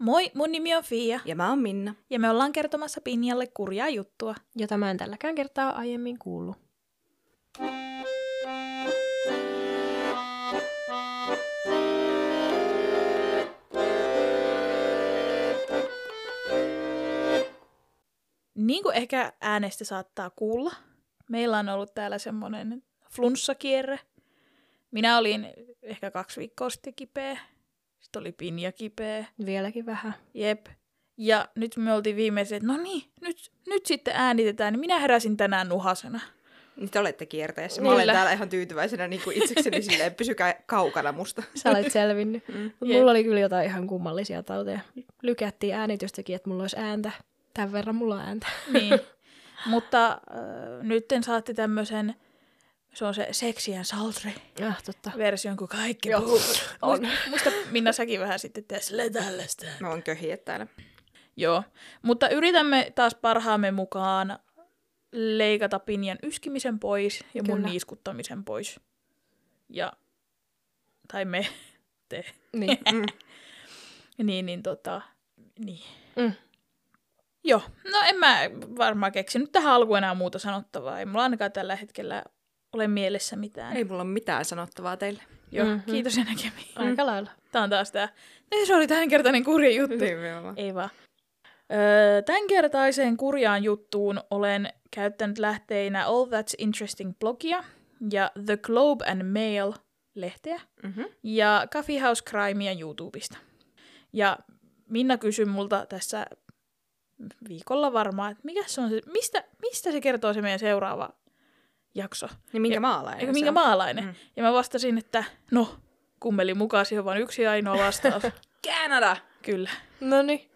Moi, mun nimi on Fia Ja mä oon Minna. ja me ollaan kertomassa Pinjalle kurjaa juttua. jota mä en tälläkään kertaa aiemmin kuullut. Niin kuin ehkä äänestä saattaa kuulla, meillä on ollut täällä semmoinen flunssakierre. Minä olin ehkä kaksi viikkoa sitten kipeä. Sitten oli Pinja kipeä. Vieläkin vähän. Jep. Ja nyt me oltiin viimeiset, että no niin, nyt, nyt sitten äänitetään. Niin minä heräsin tänään nuhasena. Nyt olette kierteessä. Mä olen täällä ihan tyytyväisenä niin kuin itsekseni silleen, pysykää kaukana musta. Sä olet selvinnyt. Mm. Mut mulla oli kyllä jotain ihan kummallisia tauteja. Lykättiin äänitystäkin, että mulla olisi ääntä. Tämän verran mulla on ääntä. Niin. Mutta äh, nyt saatte tämmöisen, se on se sexy and sultry Ah, totta. version, kun kaikki Joo, puhuvat. on. Muista, muista Minna säkin vähän sitten tässä tällaista. Mä voin köhiä täällä. Joo, mutta yritämme taas parhaamme mukaan leikata Pinjan yskimisen pois ja mun Kyllä. niiskuttamisen pois. Ja, tai me, te. Niin. Mm. Niin, niin tota, niin. Mm. Joo, no en mä varmaan keksinyt tähän alkuun enää muuta sanottavaa. Ei mulla ainakaan tällä hetkellä ole mielessä mitään. Ei mulla ole mitään sanottavaa teille. Joo, Mhm. mm-hmm. kiitos ja näkemiin. Aika lailla. Tää on taas tää, ei se oli tämänkertainen kurja juttu. Nimenomaan. Ei vaan. Öö, tämänkertaiseen kurjaan juttuun olen käyttänyt lähteinä All That's Interesting blogia ja The Globe and Mail lehteä Mm-hmm. ja Coffee House Crimea YouTubesta. Ja Minna kysyi multa tässä viikolla varmaan, että mikä se on se, mistä, mistä se kertoo se meidän seuraava jakso? Niin minkä Ja- maalainen Eikö se minkä maalainen? Mm. Ja mä vastasin, että no, kummeli mukaan siihen on vain yksi ainoa vastaus. Kanada! Kyllä. No niin.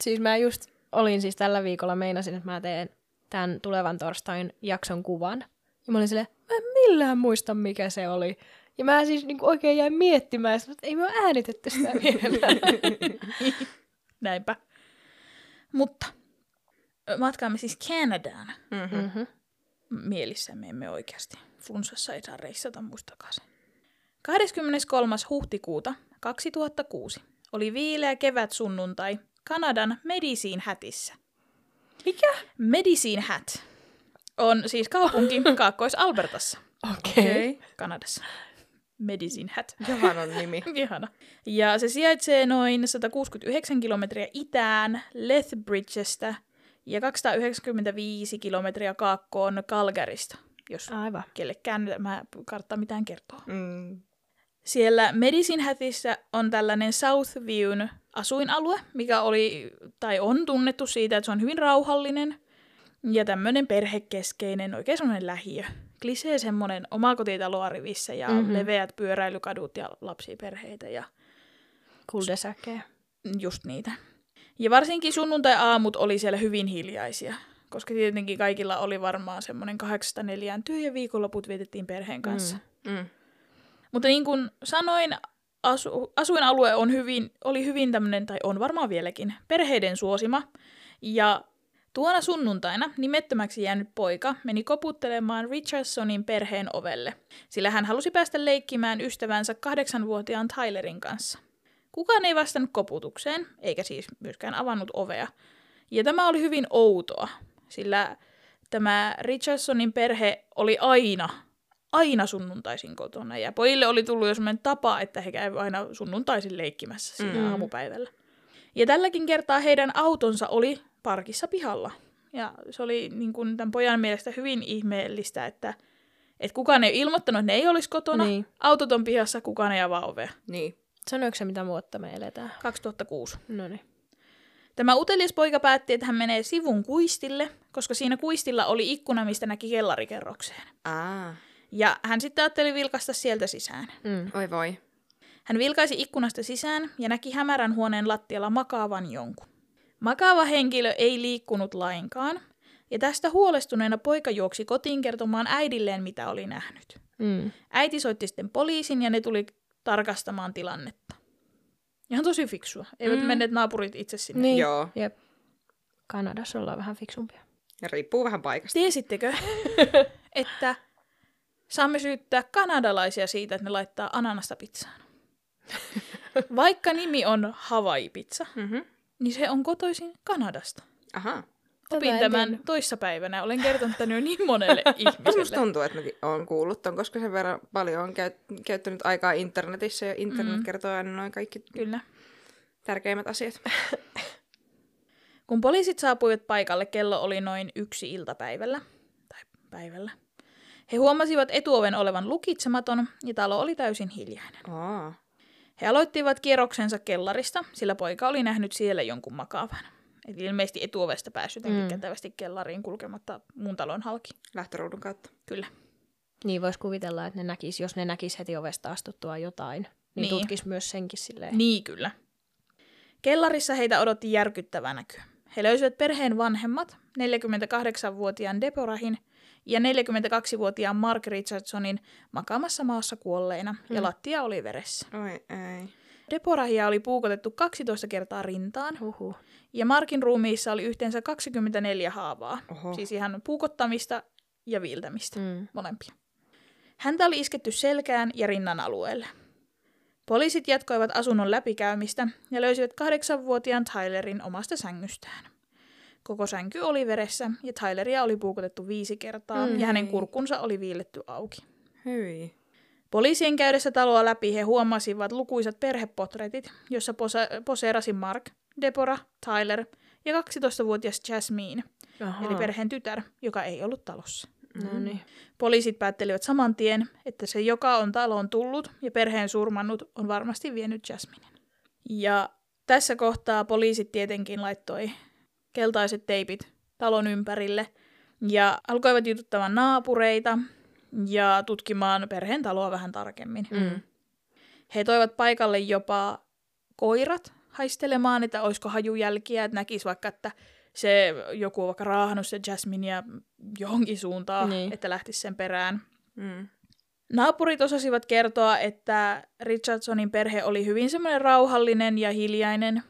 Siis mä just olin siis tällä viikolla, meinasin, että mä teen tämän tulevan torstain jakson kuvan. Ja mä olin silleen, mä en millään muista, mikä se oli. Ja mä siis niin oikein jäin miettimään, ja sanoin, että ei me ole äänitetty sitä vielä. Näinpä. Mutta matkaamme siis Kanadaan. Mm-hmm. Mielissämme emme oikeasti. Flunssassa ei saa reissata, muistakaa se. 23. huhtikuuta 2006 oli viileä kevät sunnuntai Kanadan Medicine Hatissa. Mikä? Medicine Hat on siis kaupunki Kaakkois-Albertassa, Okei. Okay. Kanadassa. Medicine Hat. On nimi. Ihana. Ja se sijaitsee noin 169 kilometriä itään Lethbridgestä ja 295 kilometriä kaakkoon Calgarysta, jos Aivan. kellekään tämä kartta mitään kertoo. Mm. Siellä Medicine Hatissa on tällainen Southviewn asuinalue, mikä oli tai on tunnettu siitä, että se on hyvin rauhallinen ja tämmöinen perhekeskeinen, oikein semmoinen lähiö. Klisee semmoinen omakotitaloa rivissä ja Mhm. mm-hmm. leveät pyöräilykadut ja lapsiperheitä ja Kuldesäkkejä. just niitä. Ja varsinkin sunnuntai-aamut oli siellä hyvin hiljaisia, koska tietenkin kaikilla oli varmaan semmoinen kahdeksasta neljään työ ja viikonloput vietettiin perheen kanssa. Mm. Mm. Mutta niin kuin sanoin, asu, asuinalue on hyvin, oli hyvin tämmöinen, tai on varmaan vieläkin, perheiden suosima. Ja tuona sunnuntaina nimettömäksi jäänyt poika meni koputtelemaan Richardsonin perheen ovelle, sillä hän halusi päästä leikkimään ystävänsä kahdeksanvuotiaan Tylerin kanssa. Kukaan ei vastannut koputukseen, eikä siis myöskään avannut ovea. Ja tämä oli hyvin outoa, sillä tämä Richardsonin perhe oli aina, aina sunnuntaisin kotona. Ja pojille oli tullut jo semmoinen tapa, että he käyvät aina sunnuntaisin leikkimässä siinä mm. aamupäivällä. Ja tälläkin kertaa heidän autonsa oli parkissa pihalla. Ja se oli niin kuin tämän pojan mielestä hyvin ihmeellistä, että, että kukaan ei ilmoittanut, että ne ei olisi kotona. Niin. Autot on pihassa, kukaan ei avaa ovea. Niin. Sanoiko se, mitä vuotta me eletään? 2006. No niin. Tämä utelias poika päätti, että hän menee sivun kuistille, koska siinä kuistilla oli ikkuna, mistä näki kellarikerrokseen. Aa. Ja hän sitten ajatteli vilkasta sieltä sisään. Mm. Oi voi. Hän vilkaisi ikkunasta sisään ja näki hämärän huoneen lattialla makaavan jonkun. Makaava henkilö ei liikkunut lainkaan, ja tästä huolestuneena poika juoksi kotiin kertomaan äidilleen, mitä oli nähnyt. Mm. Äiti soitti sitten poliisin ja ne tuli tarkastamaan tilannetta. Ihan tosi fiksua. Eivät Mm. menneet naapurit itse sinne. Niin. Joo. Jep. Kanadassa ollaan vähän fiksumpia. Ja riippuu vähän paikasta. Tiesittekö, että saamme syyttää kanadalaisia siitä, että ne laittaa ananasta pizzaan? Vaikka nimi on Hawaii-pizza, Mm-hmm. niin se on kotoisin Kanadasta. Aha. Opin tämän toissapäivänä. Olen kertonut tämän jo niin monelle Musta ihmiselle. tuntuu, että mäkin olen kuullut ton, koska sen verran paljon on käyt- käyttänyt aikaa internetissä ja internet Mm. kertoo aina noin kaikki Kyllä. tärkeimmät asiat. Kun poliisit saapuivat paikalle, kello oli noin yksi iltapäivällä. Tai päivällä. He huomasivat etuoven olevan lukitsematon ja talo oli täysin hiljainen. Aa. He aloittivat kierroksensa kellarista, sillä poika oli nähnyt siellä jonkun makaavan. Eli ilmeisesti etuovesta päässyt jotenkin Mm. kätevästi kellariin kulkematta muun talon halki. Lähtöruudun kautta. Kyllä. Niin voisi kuvitella, että ne näkis, jos ne näkis heti ovesta astuttua jotain, niin, Niin. tutkis myös senkin silleen. Niin kyllä. Kellarissa heitä odotti järkyttävä näky. He löysivät perheen vanhemmat, 48-vuotiaan Deporahin ja 42-vuotiaan Mark Richardsonin makaamassa maassa kuolleina, ja Hmm. lattia oli veressä. Oi ei. Deporahia oli puukotettu 12 kertaa rintaan, Huhu. ja Markin ruumiissa oli yhteensä 24 haavaa. Oho. Siis ihan puukottamista ja viiltämistä, Mm. molempia. Häntä oli isketty selkään ja rinnan alueelle. Poliisit jatkoivat asunnon läpikäymistä ja löysivät kahdeksanvuotiaan Tylerin omasta sängystään. Koko sänky oli veressä ja Tyleria oli puukotettu viisi kertaa Mm. ja hänen kurkkunsa oli viilletty auki. Hyi. Poliisien käydessä taloa läpi he huomasivat lukuisat perhepotretit, jossa pose- poseerasi Mark, Deborah, Tyler ja 12-vuotias Jasmine, Aha. eli perheen tytär, joka ei ollut talossa. No niin. Poliisit päättelivät saman tien, että se, joka on taloon tullut ja perheen surmannut, on varmasti vienyt Jasminen. Ja tässä kohtaa poliisit tietenkin laittoi keltaiset teipit talon ympärille ja alkoivat jututtamaan naapureita ja tutkimaan perheen taloa vähän tarkemmin. Mm. He toivat paikalle jopa koirat haistelemaan, että olisiko hajujälkiä, että näkisi vaikka, että se joku on vaikka raahannut se Jasminia johonkin suuntaan, Niin. että lähtisi sen perään. Mm. Naapurit osasivat kertoa, että Richardsonin perhe oli hyvin semmoinen rauhallinen ja hiljainen.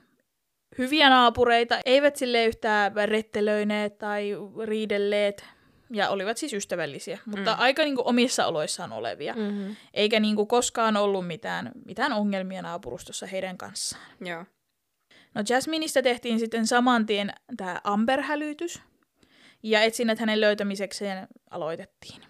Hyviä naapureita, eivät sille yhtään rettelöineet tai riidelleet ja olivat siis ystävällisiä, mutta Mm. aika niin kuin omissa oloissaan olevia. Mm-hmm. Eikä niin kuin koskaan ollut mitään, mitään ongelmia naapurustossa heidän kanssaan. Joo. No Jasminista tehtiin sitten saman tien tämä Amber-hälytys, ja etsinnät hänen löytämisekseen aloitettiin.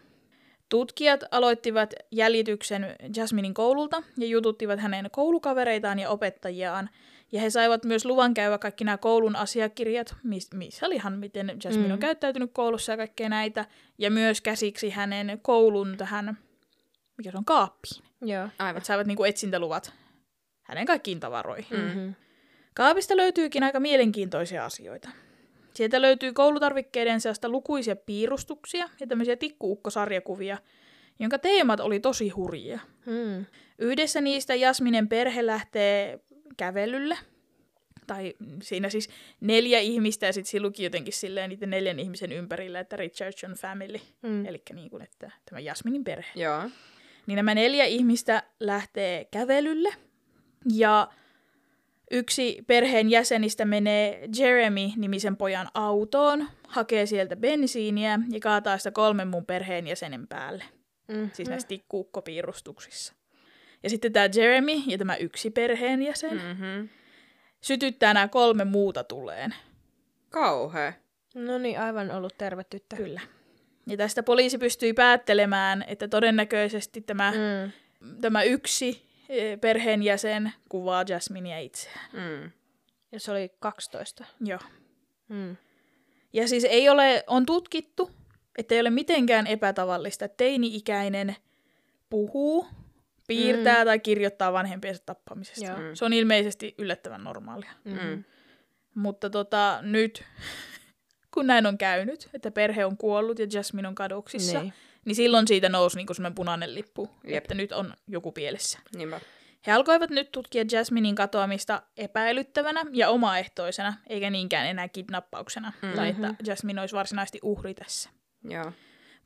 Tutkijat aloittivat jäljityksen Jasminin koululta ja jututtivat hänen koulukavereitaan ja opettajiaan, ja he saivat myös luvan käydä kaikki nämä koulun asiakirjat, mis- missä oli ihan miten Jasmine on Mm. käyttäytynyt koulussa ja kaikkea näitä, ja myös käsiksi hänen koulun tähän, mikä se on, kaappiin. Joo. Aivan. Että saivat niinku etsintäluvat hänen kaikkiin tavaroihin. Mm-hmm. Kaapista löytyykin aika mielenkiintoisia asioita. Sieltä löytyy koulutarvikkeiden seasta lukuisia piirustuksia ja tämmöisiä tikkuukkosarjakuvia, jonka teemat oli tosi hurjia. Mm. Yhdessä niistä Jasminen perhe lähtee kävelylle. Tai siinä siis neljä ihmistä ja sitten se luki jotenkin silleen niiden neljän ihmisen ympärillä, että Richardson family. Mm. Eli niin kuin, että tämä Jasminin perhe. Joo. Niin nämä neljä ihmistä lähtee kävelylle ja yksi perheen jäsenistä menee Jeremy-nimisen pojan autoon, hakee sieltä bensiiniä ja kaataa sitä kolmen mun perheen jäsenen päälle. Mm. Siis näissä tikkuukkopiirustuksissa. Ja sitten tämä Jeremy ja tämä yksi perheenjäsen mm. Mm-hmm. sytyttää nämä kolme muuta tuleen. Kauhea. No niin, aivan ollut terve tyttö. Kyllä. Ja tästä poliisi pystyi päättelemään, että todennäköisesti tämä, mm. Tämä yksi eh, perheenjäsen kuvaa Jasminia itseään. Mm. Ja se oli 12. Joo. Mm. Ja siis ei ole, on tutkittu, että ei ole mitenkään epätavallista, että teini-ikäinen puhuu, piirtää mm. tai kirjoittaa vanhempiensa tappamisesta. Joo. Mm. Se on ilmeisesti yllättävän normaalia. Mm. Mutta tota, nyt, kun näin on käynyt, että perhe on kuollut ja Jasmine on kadoksissa, niin, Niin. niin silloin siitä nousi niin semmoinen punainen lippu, Jep. että nyt on joku pielessä. Niinpä. He alkoivat nyt tutkia Jasminin katoamista epäilyttävänä ja omaehtoisena, eikä niinkään enää kidnappauksena, mm-hmm. tai että Jasmine olisi varsinaisesti uhri tässä. Joo.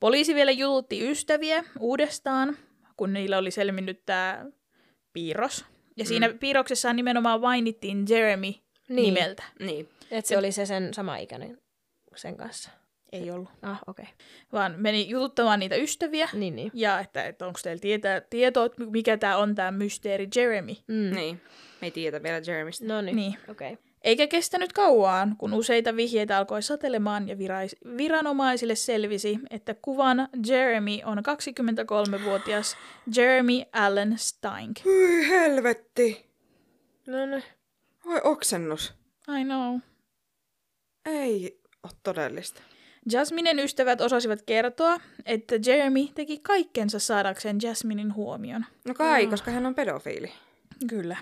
Poliisi vielä jututti ystäviä uudestaan, kun niillä oli selvinnyt tämä piirros. Ja siinä Mm. piirroksessa nimenomaan mainittiin Jeremy Niin. nimeltä. Niin. Et se oli se sen sama ikäinen sen kanssa. Ei ollut. Ah, okei. Okay. Vaan meni jututtamaan niitä ystäviä. Niin, niin. Ja että, että onko teillä tietää, tietoa, että mikä tämä on tämä mysteeri Jeremy. Mm. Niin. Me ei tiedä vielä Jeremistä. No niin, Niin. okei. Okay. Eikä kestänyt kauaa, kun useita vihjeitä alkoi satelemaan ja virais- viranomaisille selvisi, että kuvan Jeremy on 23-vuotias Jeremy Allen Steink. Hyi helvetti. No niin. Voi oksennus. I know. Ei ole todellista. Jasminen ystävät osasivat kertoa, että Jeremy teki kaikkensa saadakseen Jasminin huomion. No kai, Mm. koska hän on pedofiili. Kyllä.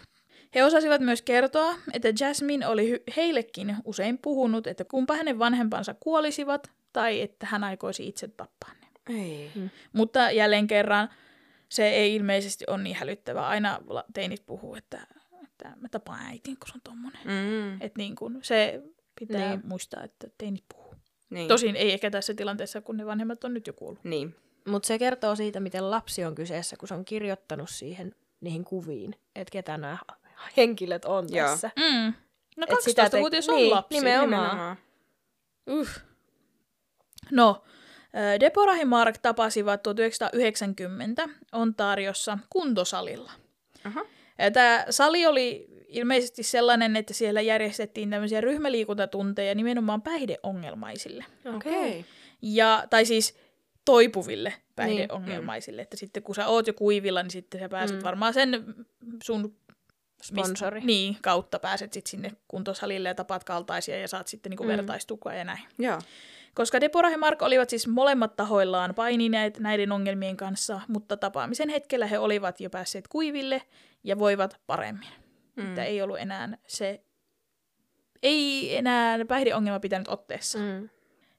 He osasivat myös kertoa, että Jasmine oli heillekin usein puhunut, että kumpa hänen vanhempansa kuolisivat tai että hän aikoisi itse tappaa ne. Ei. Mutta jälleen kerran se ei ilmeisesti ole niin hälyttävää. Aina teinit puhuu, että, että mä tapaan äitin, kun se on tommonen. Mm. Että niin kun se pitää Niin. muistaa, että teinit puhuu. Niin. Tosin ei ehkä tässä tilanteessa, kun ne vanhemmat on nyt jo kuollut. Niin. Mutta se kertoo siitä, miten lapsi on kyseessä, kun se on kirjoittanut siihen niihin kuviin, että ketä nämä henkilöt on Joo. tässä. Mm. No Et sitä 12-vuotias te- on niin, lapsi. nimenomaan. Uh. No, Deborah ja Mark tapasivat 1990 Ontariossa kuntosalilla. Aha. Tämä sali oli ilmeisesti sellainen, että siellä järjestettiin tämmöisiä ryhmäliikuntatunteja nimenomaan päihdeongelmaisille. Okei. Okay. Ja, tai siis toipuville päihdeongelmaisille. Että sitten kun sä oot jo kuivilla, niin sitten sä pääset Mm. varmaan sen sun Sponsori. Mist, niin, kautta pääset sitten sinne kuntosalille ja tapaat kaltaisia ja saat sitten niinku Mm. vertaistukua ja näin. Joo. Koska Deborah ja Mark olivat siis molemmat tahoillaan painineet näiden ongelmien kanssa, mutta tapaamisen hetkellä he olivat jo päässeet kuiville ja voivat paremmin. Mm. Että ei ollut enää se, ei enää päihdeongelma pitänyt otteessa. Mm.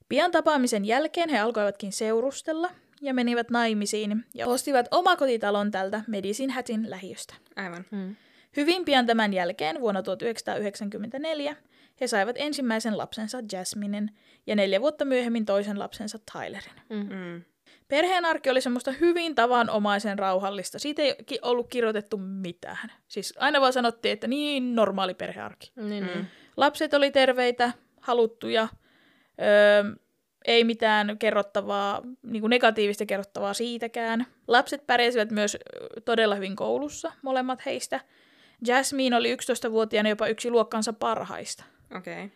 Pian tapaamisen jälkeen he alkoivatkin seurustella ja menivät naimisiin ja ostivat omakotitalon tältä Medicine Hatin lähiöstä. Aivan. Mm. Hyvin pian tämän jälkeen, vuonna 1994, he saivat ensimmäisen lapsensa Jasminen ja neljä vuotta myöhemmin toisen lapsensa Tylerin. Mm. Perheen arki oli semmoista hyvin tavanomaisen rauhallista. Siitä ei ollut kirjoitettu mitään. Siis aina vaan sanottiin, että niin normaali perhearki. Niin, Mm. niin. Lapset oli terveitä, haluttuja, öö, ei mitään kerrottavaa, niin kuin negatiivista kerrottavaa siitäkään. Lapset pärjäsivät myös todella hyvin koulussa, molemmat heistä. Jasmine oli 11-vuotiaana jopa yksi luokkansa parhaista. Okei. Okay.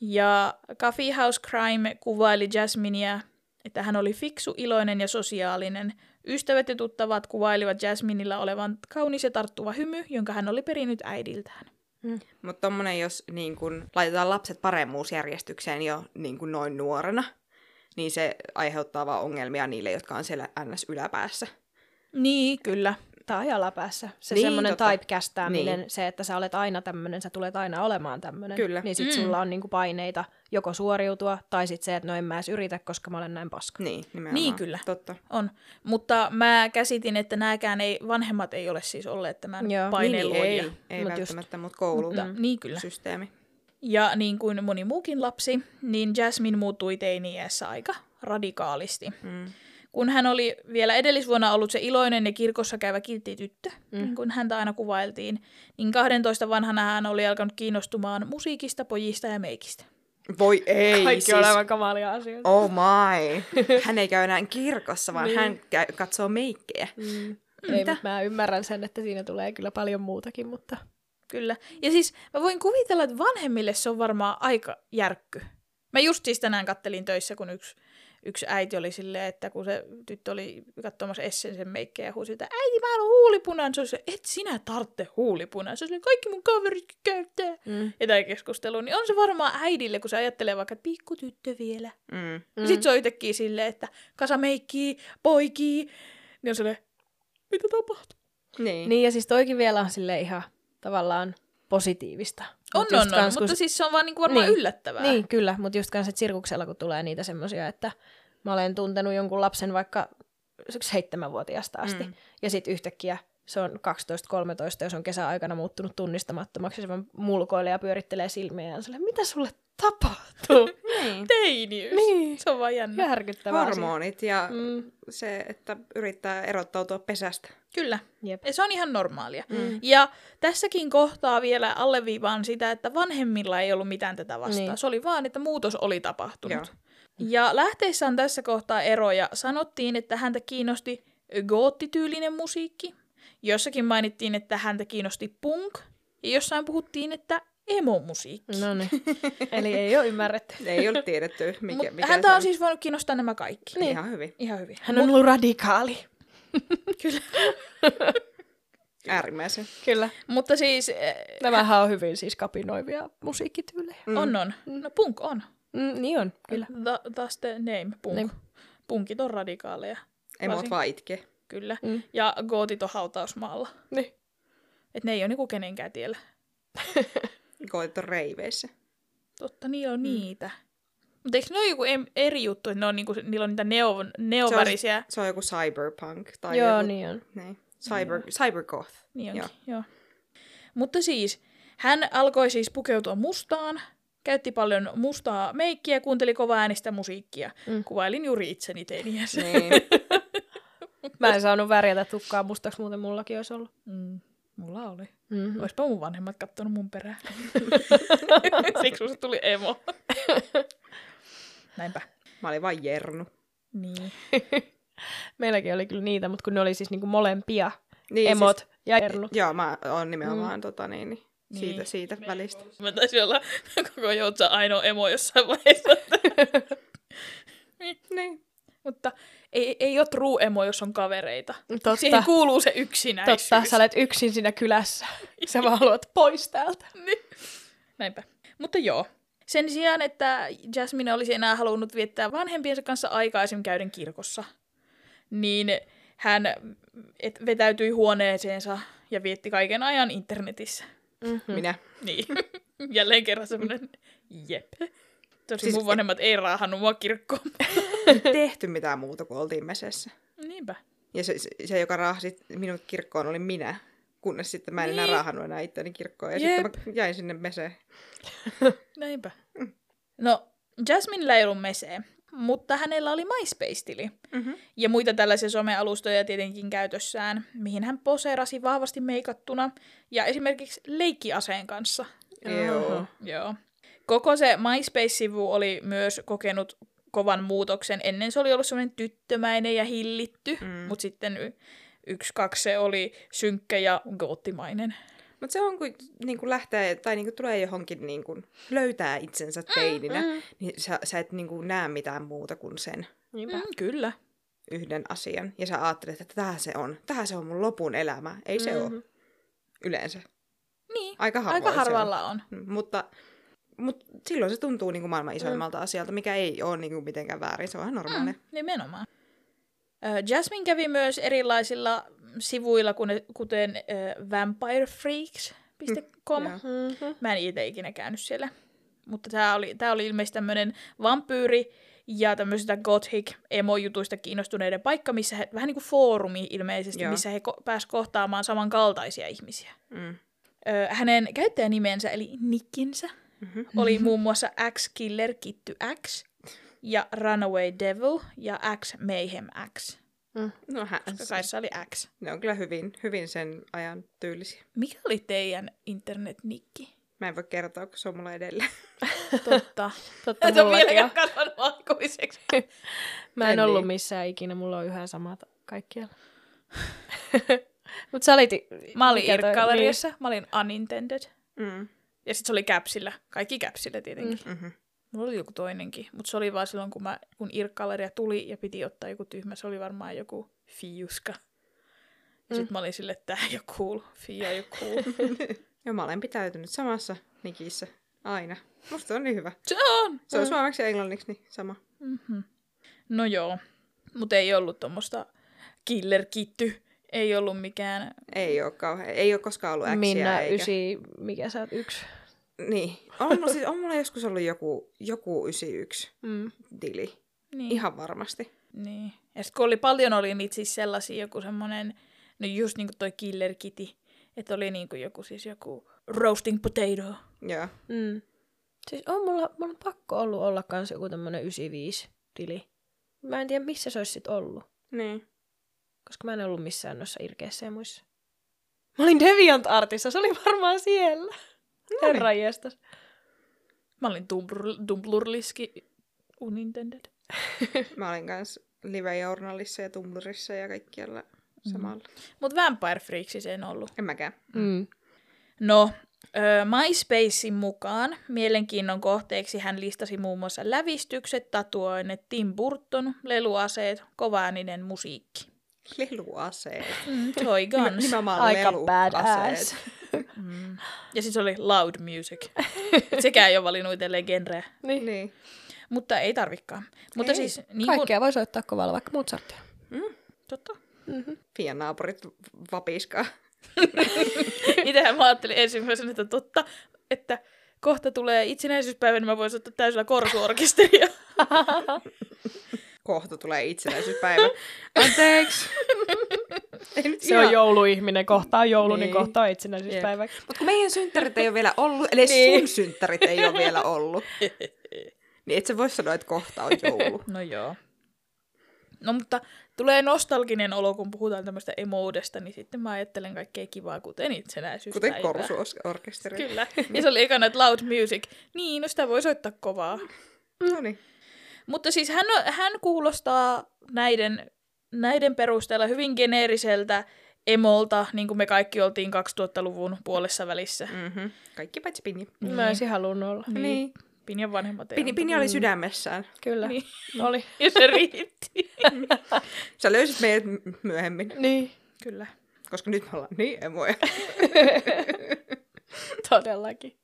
Ja Coffee House Crime kuvaili Jasminea, että hän oli fiksu, iloinen ja sosiaalinen. Ystävät ja tuttavat kuvailivat Jasminilla olevan kaunis ja tarttuva hymy, jonka hän oli perinyt äidiltään. Mutta tommonen, jos niin kun, laitetaan lapset paremmuusjärjestykseen jo niin kun noin nuorena, niin se aiheuttaa vaan ongelmia niille, jotka on siellä NS-yläpäässä. Niin, kyllä. Tai alapäässä. Se Niin, semmoinen totta. typecastääminen, Niin. se, että sä olet aina tämmöinen, sä tulet aina olemaan tämmöinen. Kyllä. Niin sit Mm. sulla on niinku paineita joko suoriutua, tai sit se, että no en mä edes yritä, koska mä olen näin paska. Niin, nimenomaan. Niin, kyllä. Totta. On. Mutta mä käsitin, että nääkään ei, vanhemmat ei ole siis olleet tämän Joo. paineen niin, ei, ei Mut just. välttämättä, mutta koululta Mutta, niin kyllä. systeemi. Ja niin kuin moni muukin lapsi, niin Jasmine muuttui teini-iässä aika radikaalisti. Mm. Kun hän oli vielä edellisvuonna ollut se iloinen ja kirkossa käyvä kiltti tyttö, Mm. mm. niin kuin häntä aina kuvailtiin, niin 12 vanhana hän oli alkanut kiinnostumaan musiikista, pojista ja meikistä. Voi ei, Kaikki siis, on aivan kamalia asioita. Oh my. Hän ei käy enää kirkossa, vaan Niin. hän käy, katsoo meikkejä. Mm. Ei, mutta mä ymmärrän sen, että siinä tulee kyllä paljon muutakin, mutta... Kyllä. Ja siis mä voin kuvitella, että vanhemmille se on varmaan aika järkky. Mä just siis tänään kattelin töissä, kun yksi, yksi äiti oli silleen, että kun se tyttö oli katsomassa Essensen meikkejä ja huusi, että äiti, mä haluan huulipunan. Se oli se, et sinä tarvitse huulipunaa. Se oli kaikki mun kaverit käyttää. Mm. Ja tämä keskustelu, niin on se varmaan äidille, kun se ajattelee vaikka, että pikku tyttö vielä. Mm. Mm. Sitten se on yhtäkkiä silleen, että kasameikki, poikii. Niin on silleen, mitä tapahtuu? Niin. Niin, ja siis toikin vielä on sille ihan tavallaan positiivista. On, Mut on, on, kans, kun mutta siis se on vaan niinku varmaan Niin. yllättävää. Niin, kyllä, mutta just kanssa sirkuksella, kun tulee niitä semmoisia, että mä olen tuntenut jonkun lapsen vaikka seitsemänvuotiaasta asti, mm. ja sitten yhtäkkiä se on 12-13, jos on kesäaikana muuttunut tunnistamattomaksi, se vaan mulkoilee ja pyörittelee silmiä ja on silleen, mitä sulle tapahtuu? niin. Teiniys. Niin. Se on vaan jännä. Järkyttävä asia. Hormonit ja Mm, se, että yrittää erottautua pesästä. Kyllä. jep. Se on ihan normaalia. Mm. Ja tässäkin kohtaa vielä alleviivaan sitä, että vanhemmilla ei ollut mitään tätä vastaan. Niin. Se oli vaan, että muutos oli tapahtunut. Joo. Ja lähteissä on tässä kohtaa eroja. Sanottiin, että häntä kiinnosti goottityylinen musiikki. Jossakin mainittiin, että häntä kiinnosti punk. Ja jossain puhuttiin, että emo-musiikki. No niin. Eli ei ole ymmärretty. Ei ollut tiedetty, mikä, Mut mikä häntä se on siis voinut kiinnostaa nämä kaikki. Niin. Ihan hyvin. Ihan hyvin. Hän on ollut radikaali. Kyllä. Äärimmäisen. Kyllä. Mutta siis eh, Nämähän on hyvin siis kapinoivia musiikkityylejä. Mm. on on. No punk on. Mm, niin on, kyllä. Th- that's the name, punk. Niin. Punkit on radikaaleja. Emot Varsin- vaan itkee. Kyllä. Mm. Ja gootit on hautausmaalla. Niin. Et ne ei ole niinku kenenkään tiellä. Koet on reiveissä. Totta, niillä on mm. niitä. Mutta eikö ne ole joku eri juttu, että ne on niinku, niillä on niitä neo, neovärisiä? Se on joku cyberpunk. Tai Joo, joku, niin on. Niin. Cyber, cybergoth. Niin onkin, Joo. joo. Mutta siis, hän alkoi siis pukeutua mustaan, käytti paljon mustaa meikkiä, kuunteli kovaa äänistä musiikkia. Mm. Kuvailin juuri itseni teiniässä. Niin. Mä en saanut värjätä tukkaa mustaksi, muuten mullakin olisi ollut. Mm. Mulla oli. Mm-hmm. Oispa mun vanhemmat kattonut mun perään. Siksi se tuli emo. Näinpä. Mä olin vain jernu. Niin. Meilläkin oli kyllä niitä, mutta kun ne oli siis niinku molempia Niin, emot Siis, ja ernut. joo, mä oon nimenomaan mm. tota, niin, niin, siitä, Niin. siitä välistä. Mä taisin olla koko joutsa ainoa emo jossain vaiheessa. Niin. Mutta ei, ei ole true emo, jos on kavereita. Totta. Siihen kuuluu se yksinäisyys. Totta, sä olet yksin siinä kylässä. Sä vaan haluat pois täältä. Niin. Näinpä. Mutta joo. Sen sijaan, että Jasmine olisi enää halunnut viettää vanhempiensa kanssa aikaa esim. käyden kirkossa, niin hän et, vetäytyi huoneeseensa ja vietti kaiken ajan internetissä. Mm-hmm. Minä. Niin. Jälleen kerran semmoinen jep. Tosi Siis- mun vanhemmat ei raahannut mua kirkkoon. tehty mitään muuta kuin oltiin mesessä. Niinpä. Ja se, se, se joka raahasi minut kirkkoon, oli minä. Kunnes sitten mä en enää Niin. raahannut enää itteni kirkkoon. Ja Jep. sitten mä jäin sinne meseen. Näinpä. No, Jasminella ei ollut meseä, mutta hänellä oli MySpace-tili. Mm-hmm. ja muita tällaisia somealustoja tietenkin käytössään, mihin hän poseerasi vahvasti meikattuna ja esimerkiksi leikkiaseen kanssa. Joo. Joo. Koko se MySpace-sivu oli myös kokenut kovan muutoksen. Ennen se oli ollut semmoinen tyttömäinen ja hillitty, Mm. mm. mutta sitten y- yksi, kaksi se oli synkkä ja goottimainen. Mutta se on, kun niin kun lähtee, tai niin kun tulee johonkin, niin kun löytää itsensä teininä, mm. niin sä, sä et niin kun näe mitään muuta kuin sen Niinpä. Mm, kyllä. yhden asian. Ja sä ajattelet, että tähän se on. Tähän se on mun lopun elämä. Ei se Mhm. ole. Yleensä. Niin, Aika aika se on. harvalla on. Mm, Mutta, mutta silloin se tuntuu niin kuin maailman isoimmalta Mm. asialta, mikä ei ole niin kuin mitenkään väärin. Se on ihan normaalia. Mm, nimenomaan. Jasmine kävi myös erilaisilla sivuilla, kuten vampirefreaks.com. Joo. Mm-hmm. Mä en itse ikinä käynyt siellä. Mutta tämä oli, tää oli ilmeisesti tämmöinen vampyyri ja tämmöisistä gothic emo-jutuista kiinnostuneiden paikka, missä he, vähän niin kuin foorumi ilmeisesti, Joo. missä he ko- pääs kohtaamaan samankaltaisia ihmisiä. Mm. Ö, hänen käyttäjänimensä, eli nickinsä, Mm-hmm. oli muun muassa X-Killer Kitty X ja Runaway Devil ja X Mayhem X. No hän, Koska Kaissa oli X. ne on kyllä hyvin, hyvin sen ajan tyylisiä. Mikä oli teidän internetnikki? Mä en voi kertoa, kun se on mulla edelleen. Totta. Totta Et ole mullakin vieläkään on. kasvanut aikuiseksi. Mä en En ollut niin. missään ikinä, mulla on yhä samat kaikkialla. Mut sä olit... Mä olin toi- Irk-galleriassa, mä olin unintended. Mm. Ja sitten se oli käpsillä. Kaikki käpsillä tietenkin. Mm. Mm-hmm. Mulla oli joku toinenkin, mutta se oli vaan silloin, kun, mä, kun Irk-galleria tuli ja piti ottaa joku tyhmä. Se oli varmaan joku Fiuska. Ja Mm. sit mä olin sille, että tää ei oo cool. Fia ei oo cool. Ja mä olen pitäytynyt samassa nikissä aina. Musta se on niin hyvä. se on! Se on suomeksi ja englanniksi niin sama. Mm-hmm. No joo, mutta ei ollut tuommoista killer kitty. Ei ollut mikään... Ei ole kauhean. Ei ole koskaan ollut äksiä Minna eikä... ysi, mikä sä oot yksi? Niin. On, mulla siis, on mulla joskus ollut joku, joku 91 Mm. tili. Niin. Ihan varmasti. Niin. Ja sitten kun oli paljon, oli niitä siis sellaisia, joku semmoinen, no just niinku toi Killer Kitty, että oli niinku joku siis joku roasting potato. Joo. Mm. Siis on mulla, mulla on pakko ollut olla kans joku tämmönen 95-tili. Mä en tiedä, missä se olisi sit ollut. Niin. Koska mä en ollut missään noissa irkeissä ja muissa. Mä olin Deviant Artissa, se oli varmaan siellä. Niin. Herra jestas. Mä olin Tumblr- Tumblrliski Unintended. Mä olin kans live-journalissa ja Tumblrissa ja kaikkialla samalla. Mutta Vampire Freaks en ollut. En mäkään. Mm. No, MySpacein mukaan mielenkiinnon kohteeksi hän listasi muun muassa lävistykset, tatuoinnit, Tim Burton, leluaseet, kovaääninen musiikki. Leluaseet. Mm, toy Nimen- guns. Nimenomaan Aika leluaseet. badass. Mm. Ja sitten se oli loud music. Sekään ei ole valinnut itselleen genreä. Niin. Niin. Mutta ei tarvikaan. Mutta Ei. siis, niin Kaikkea voi soittaa kovalla, vaikka Mozartia. totta. Fian naapurit vapiskaa. Itsehän mä ajattelin ensimmäisenä, että totta, että kohta tulee itsenäisyyspäivä, niin mä voin ottaa täysillä korsuorkesteria. Kohta tulee itsenäisyyspäivä. Anteeksi. Se on jouluihminen, kohta on joulu, niin, Niin. kohta on itsenäisyyspäivä. Mutta kun meidän synttärit ei ole vielä ollut, eli Niin. sun synttärit ei ole vielä ollut, niin et sä voi sanoa, että kohta on joulu. No joo. No mutta tulee nostalginen olo, kun puhutaan tämmöistä emoudesta, niin sitten mä ajattelen kaikkea kivaa, kuten itsenäisyyspäivää. Kuten korsuorkesteri. Kyllä. Ja se oli ekana, että loud music. Niin, no sitä voi soittaa kovaa. No niin. Mutta siis hän, hän kuulostaa näiden, näiden perusteella hyvin geneeriseltä emolta, niin kuin me kaikki oltiin 2000-luvun puolessa välissä. Mm-hmm. Kaikki paitsi Pini. Mä olisin halunnut olla. Niin. niin. Pinjan vanhemmat Pini. Pini oli sydämessään. Kyllä. Niin. Oli. Ja se riitti. Sä löysit meidät myöhemmin, Niin. Kyllä. koska nyt me ollaan niin emoja. Todellakin.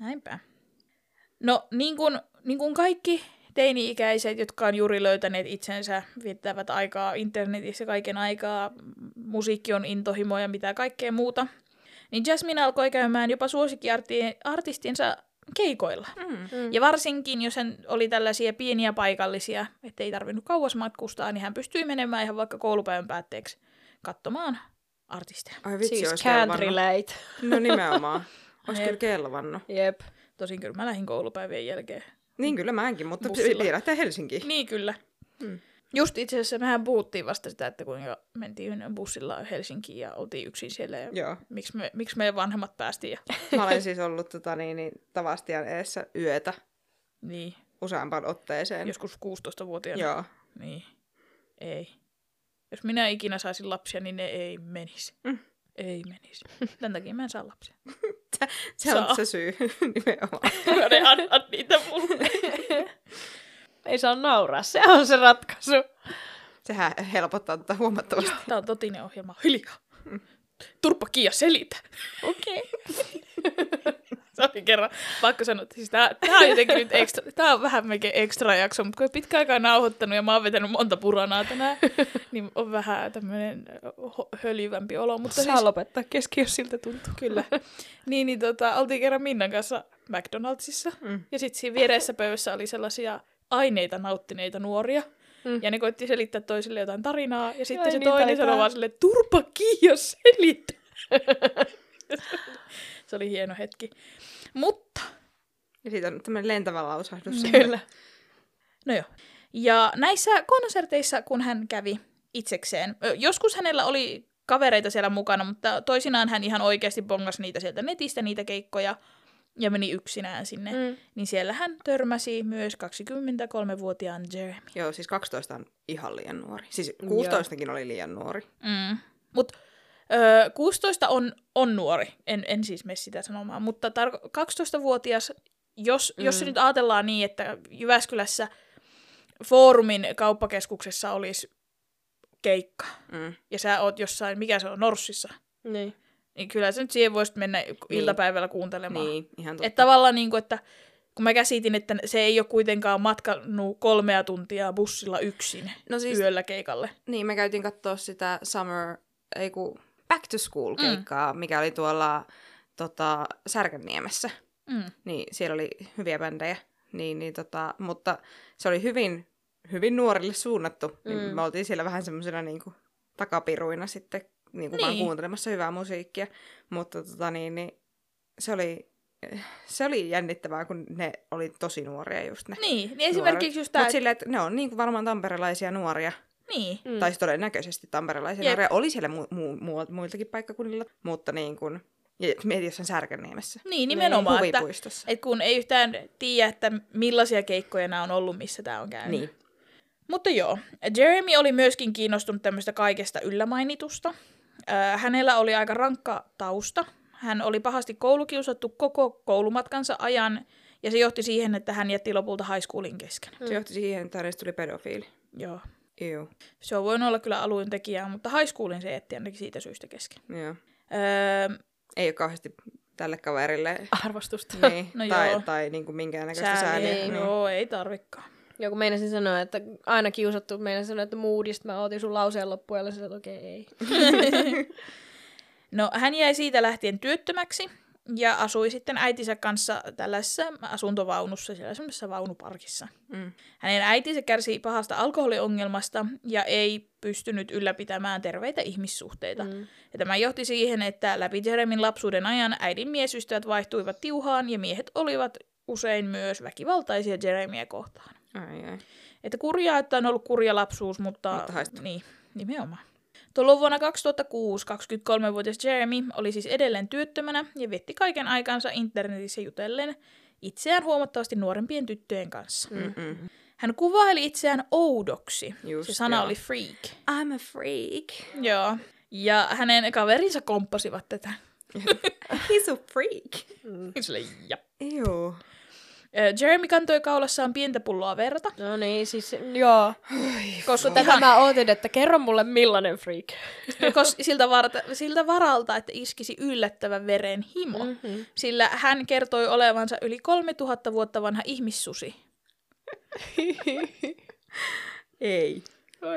Näinpä. No, niin kuin, niin kuin kaikki teini-ikäiset, jotka on juuri löytäneet itsensä, viettävät aikaa internetissä kaiken aikaa, musiikki on intohimo ja mitä kaikkea muuta, niin Jasmine alkoi käymään jopa suosikkiartistinsa keikoilla. Mm. Mm. Ja varsinkin, jos hän oli tällaisia pieniä paikallisia, ettei tarvinnut kauas matkustaa, niin hän pystyi menemään ihan vaikka koulupäivän päätteeksi katsomaan artisteja. Ai vitsi, Siis olisi can't kelvannut. relate. No nimenomaan. Olisi kyllä kelvannut. Jep. Tosin kyllä mä lähdin koulupäivien jälkeen. Niin kyllä mäkin, mutta Bussilla. Helsinkiin. Niin kyllä. Mm. Just itse asiassa mehän puhuttiin vasta sitä, että kuinka mentiin bussilla Helsinkiin ja oltiin yksin siellä. Ja Joo. miksi, me, miksi meidän vanhemmat päästiin. Ja... Mä olen siis ollut tota, niin, niin, Tavastian eessä yötä Niin, useampaan otteeseen. joskus 16-vuotiaana. Joo. Niin, ei. Jos minä ikinä saisin lapsia, niin ne ei menisi. Mm. Ei menisi. Tämän takia mä en saa lapsia. Se on Saa. se syy nimenomaan. Mä ne anna niitä mulle. Ei saa nauraa, se on se ratkaisu. Sehän helpottaa tätä huomattavasti. Tää on totinen ohjelma. Hiljaa. Turpa Kiia, selitä. Okei. Se oli kerran pakko sanoa, että siis tää, tää on jotenkin nyt ekstra, tää on vähän melkein ekstra jakso, mutta kun ei pitkä aikaa nauhoittanut ja mä oon vetänyt monta puranaa tänään, niin on vähän tämmönen ho- höljyvämpi olo, mutta Saa siis lopettaa kesken, jos siltä tuntuu. kyllä. Niin, niin tota, oltiin kerran Minnan kanssa McDonaldsissa Mm. ja sitten siinä viereessä pöydässä oli sellaisia aineita nauttineita nuoria. Mm. Ja ne koitti selittää toisille jotain tarinaa, ja sitten Ai se niin, toinen sanoi vaan silleen, turpa kiia, selitä. Se oli hieno hetki. Mutta Ja siitä on tämmöinen lentävä lausahdus. Kyllä. No joo. Ja näissä konserteissa, kun hän kävi itsekseen, joskus hänellä oli kavereita siellä mukana, mutta toisinaan hän ihan oikeasti bongasi niitä sieltä netistä, niitä keikkoja, ja meni yksinään sinne. Mm. Mm. Niin siellä hän törmäsi myös 23-vuotiaan Jeremy. Joo, siis 12 on ihan liian nuori. Siis 16kin oli liian nuori. Mm. Mutta ö, 16 on, on nuori, en, en siis mene sitä sanomaan, mutta tar- 12-vuotias, jos, mm. jos se nyt ajatellaan niin, että Jyväskylässä Foorumin kauppakeskuksessa olisi keikka, Mm. ja sä oot jossain, mikä se on, Norssissa, Niin. niin kyllä sä nyt siihen voisit mennä iltapäivällä kuuntelemaan. Niin, ihan totta. Että tavallaan niin kuin, että kun mä käsitin, että se ei ole kuitenkaan matkannut kolmea tuntia bussilla yksin no siis, yöllä keikalle. niin, me käytiin katsoa sitä Summer, ei kun Back to School keikkaa, mm. mikä oli tuolla tota, Särkänniemessä. Mm. Niin siellä oli hyviä bändejä. Niin, niin tota, mutta se oli hyvin, hyvin nuorille suunnattu. Niin Mm. me oltiin siellä vähän semmoisena niinku takapiruina sitten niin kuin vaan Niin. kuuntelemassa hyvää musiikkia. Mutta tota, niin, niin, se oli se oli jännittävää, kun ne oli tosi nuoria just ne. Niin, niin esimerkiksi just tää, Mutta silleen, että ne on niin kuin varmaan tamperelaisia nuoria, niin, mm. Tai siis todennäköisesti tamperelaisia Jep. nuoria. Oli siellä mu- mu- mu- muiltakin paikkakunnilla, mutta niin kuin, Ja mieti jossain Särkänniemessä. Niin, nimenomaan, että, Huvipuistossa. että kun ei yhtään tiedä, että millaisia keikkoja nämä on ollut, missä tämä on käynyt. Niin. Mutta joo, Jeremy oli myöskin kiinnostunut tämmöistä kaikesta yllämainitusta. Äh, Hänellä oli aika rankka tausta. Hän oli pahasti koulukiusattu koko koulumatkansa ajan, ja se johti siihen, että hän jätti lopulta high schoolin kesken. Se johti siihen, että hänestä tuli pedofiili. Joo. Joo. Se on voinut olla kyllä alun tekijää, mutta high schoolin se jätti ainakin siitä syystä kesken. Joo. Öö, Ei ole kauheasti tälle kaverille Arvostusta. niin, No tai, joo. tai niin kuin minkäännäköistä sääli, sääliä. ei, Niin. joo, ei tarvikaan. Joku meinasin sanoa, että aina kiusattu, meinasin sanoa, että moodista mä ootin sun lauseen loppuun, ja sanoin, että okei, ei. No, hän jäi siitä lähtien työttömäksi ja asui sitten äitinsä kanssa tällaisessa asuntovaunussa, siellä semmoisessa vaunuparkissa. Mm. Hänen äitinsä kärsi pahasta alkoholiongelmasta ja ei pystynyt ylläpitämään terveitä ihmissuhteita. Mm. Ja tämä johti siihen, että läpi Jeremin lapsuuden ajan äidin miesystävät vaihtuivat tiuhaan ja miehet olivat usein myös väkivaltaisia Jeremiä kohtaan. Ai, ai. Että kurjaa, että on ollut kurja lapsuus, mutta... Mutta haistaa. niin, nimenomaan. Tuolloin vuonna 2006 23-vuotias Jeremy oli siis edelleen työttömänä ja vietti kaiken aikansa internetissä jutellen itseään huomattavasti nuorempien tyttöjen kanssa. Mm-mm. Hän kuvaili itseään oudoksi. Just, Se sana joo. oli freak. I'm a freak. Joo. Ja hänen kaverinsa komppasivat tätä. He's a freak. Sille, ja. Joo. Jeremy kantoi kaulassaan pientä pulloa verta, No niin, siis joo. koska Tätä ihan, mä ootin, että kerro mulle millainen freak. kos, siltä, varalta, siltä varalta, että iskisi yllättävän veren himo. Mm-hmm. Sillä hän kertoi olevansa yli 3000 vuotta vanha ihmissusi. Ei.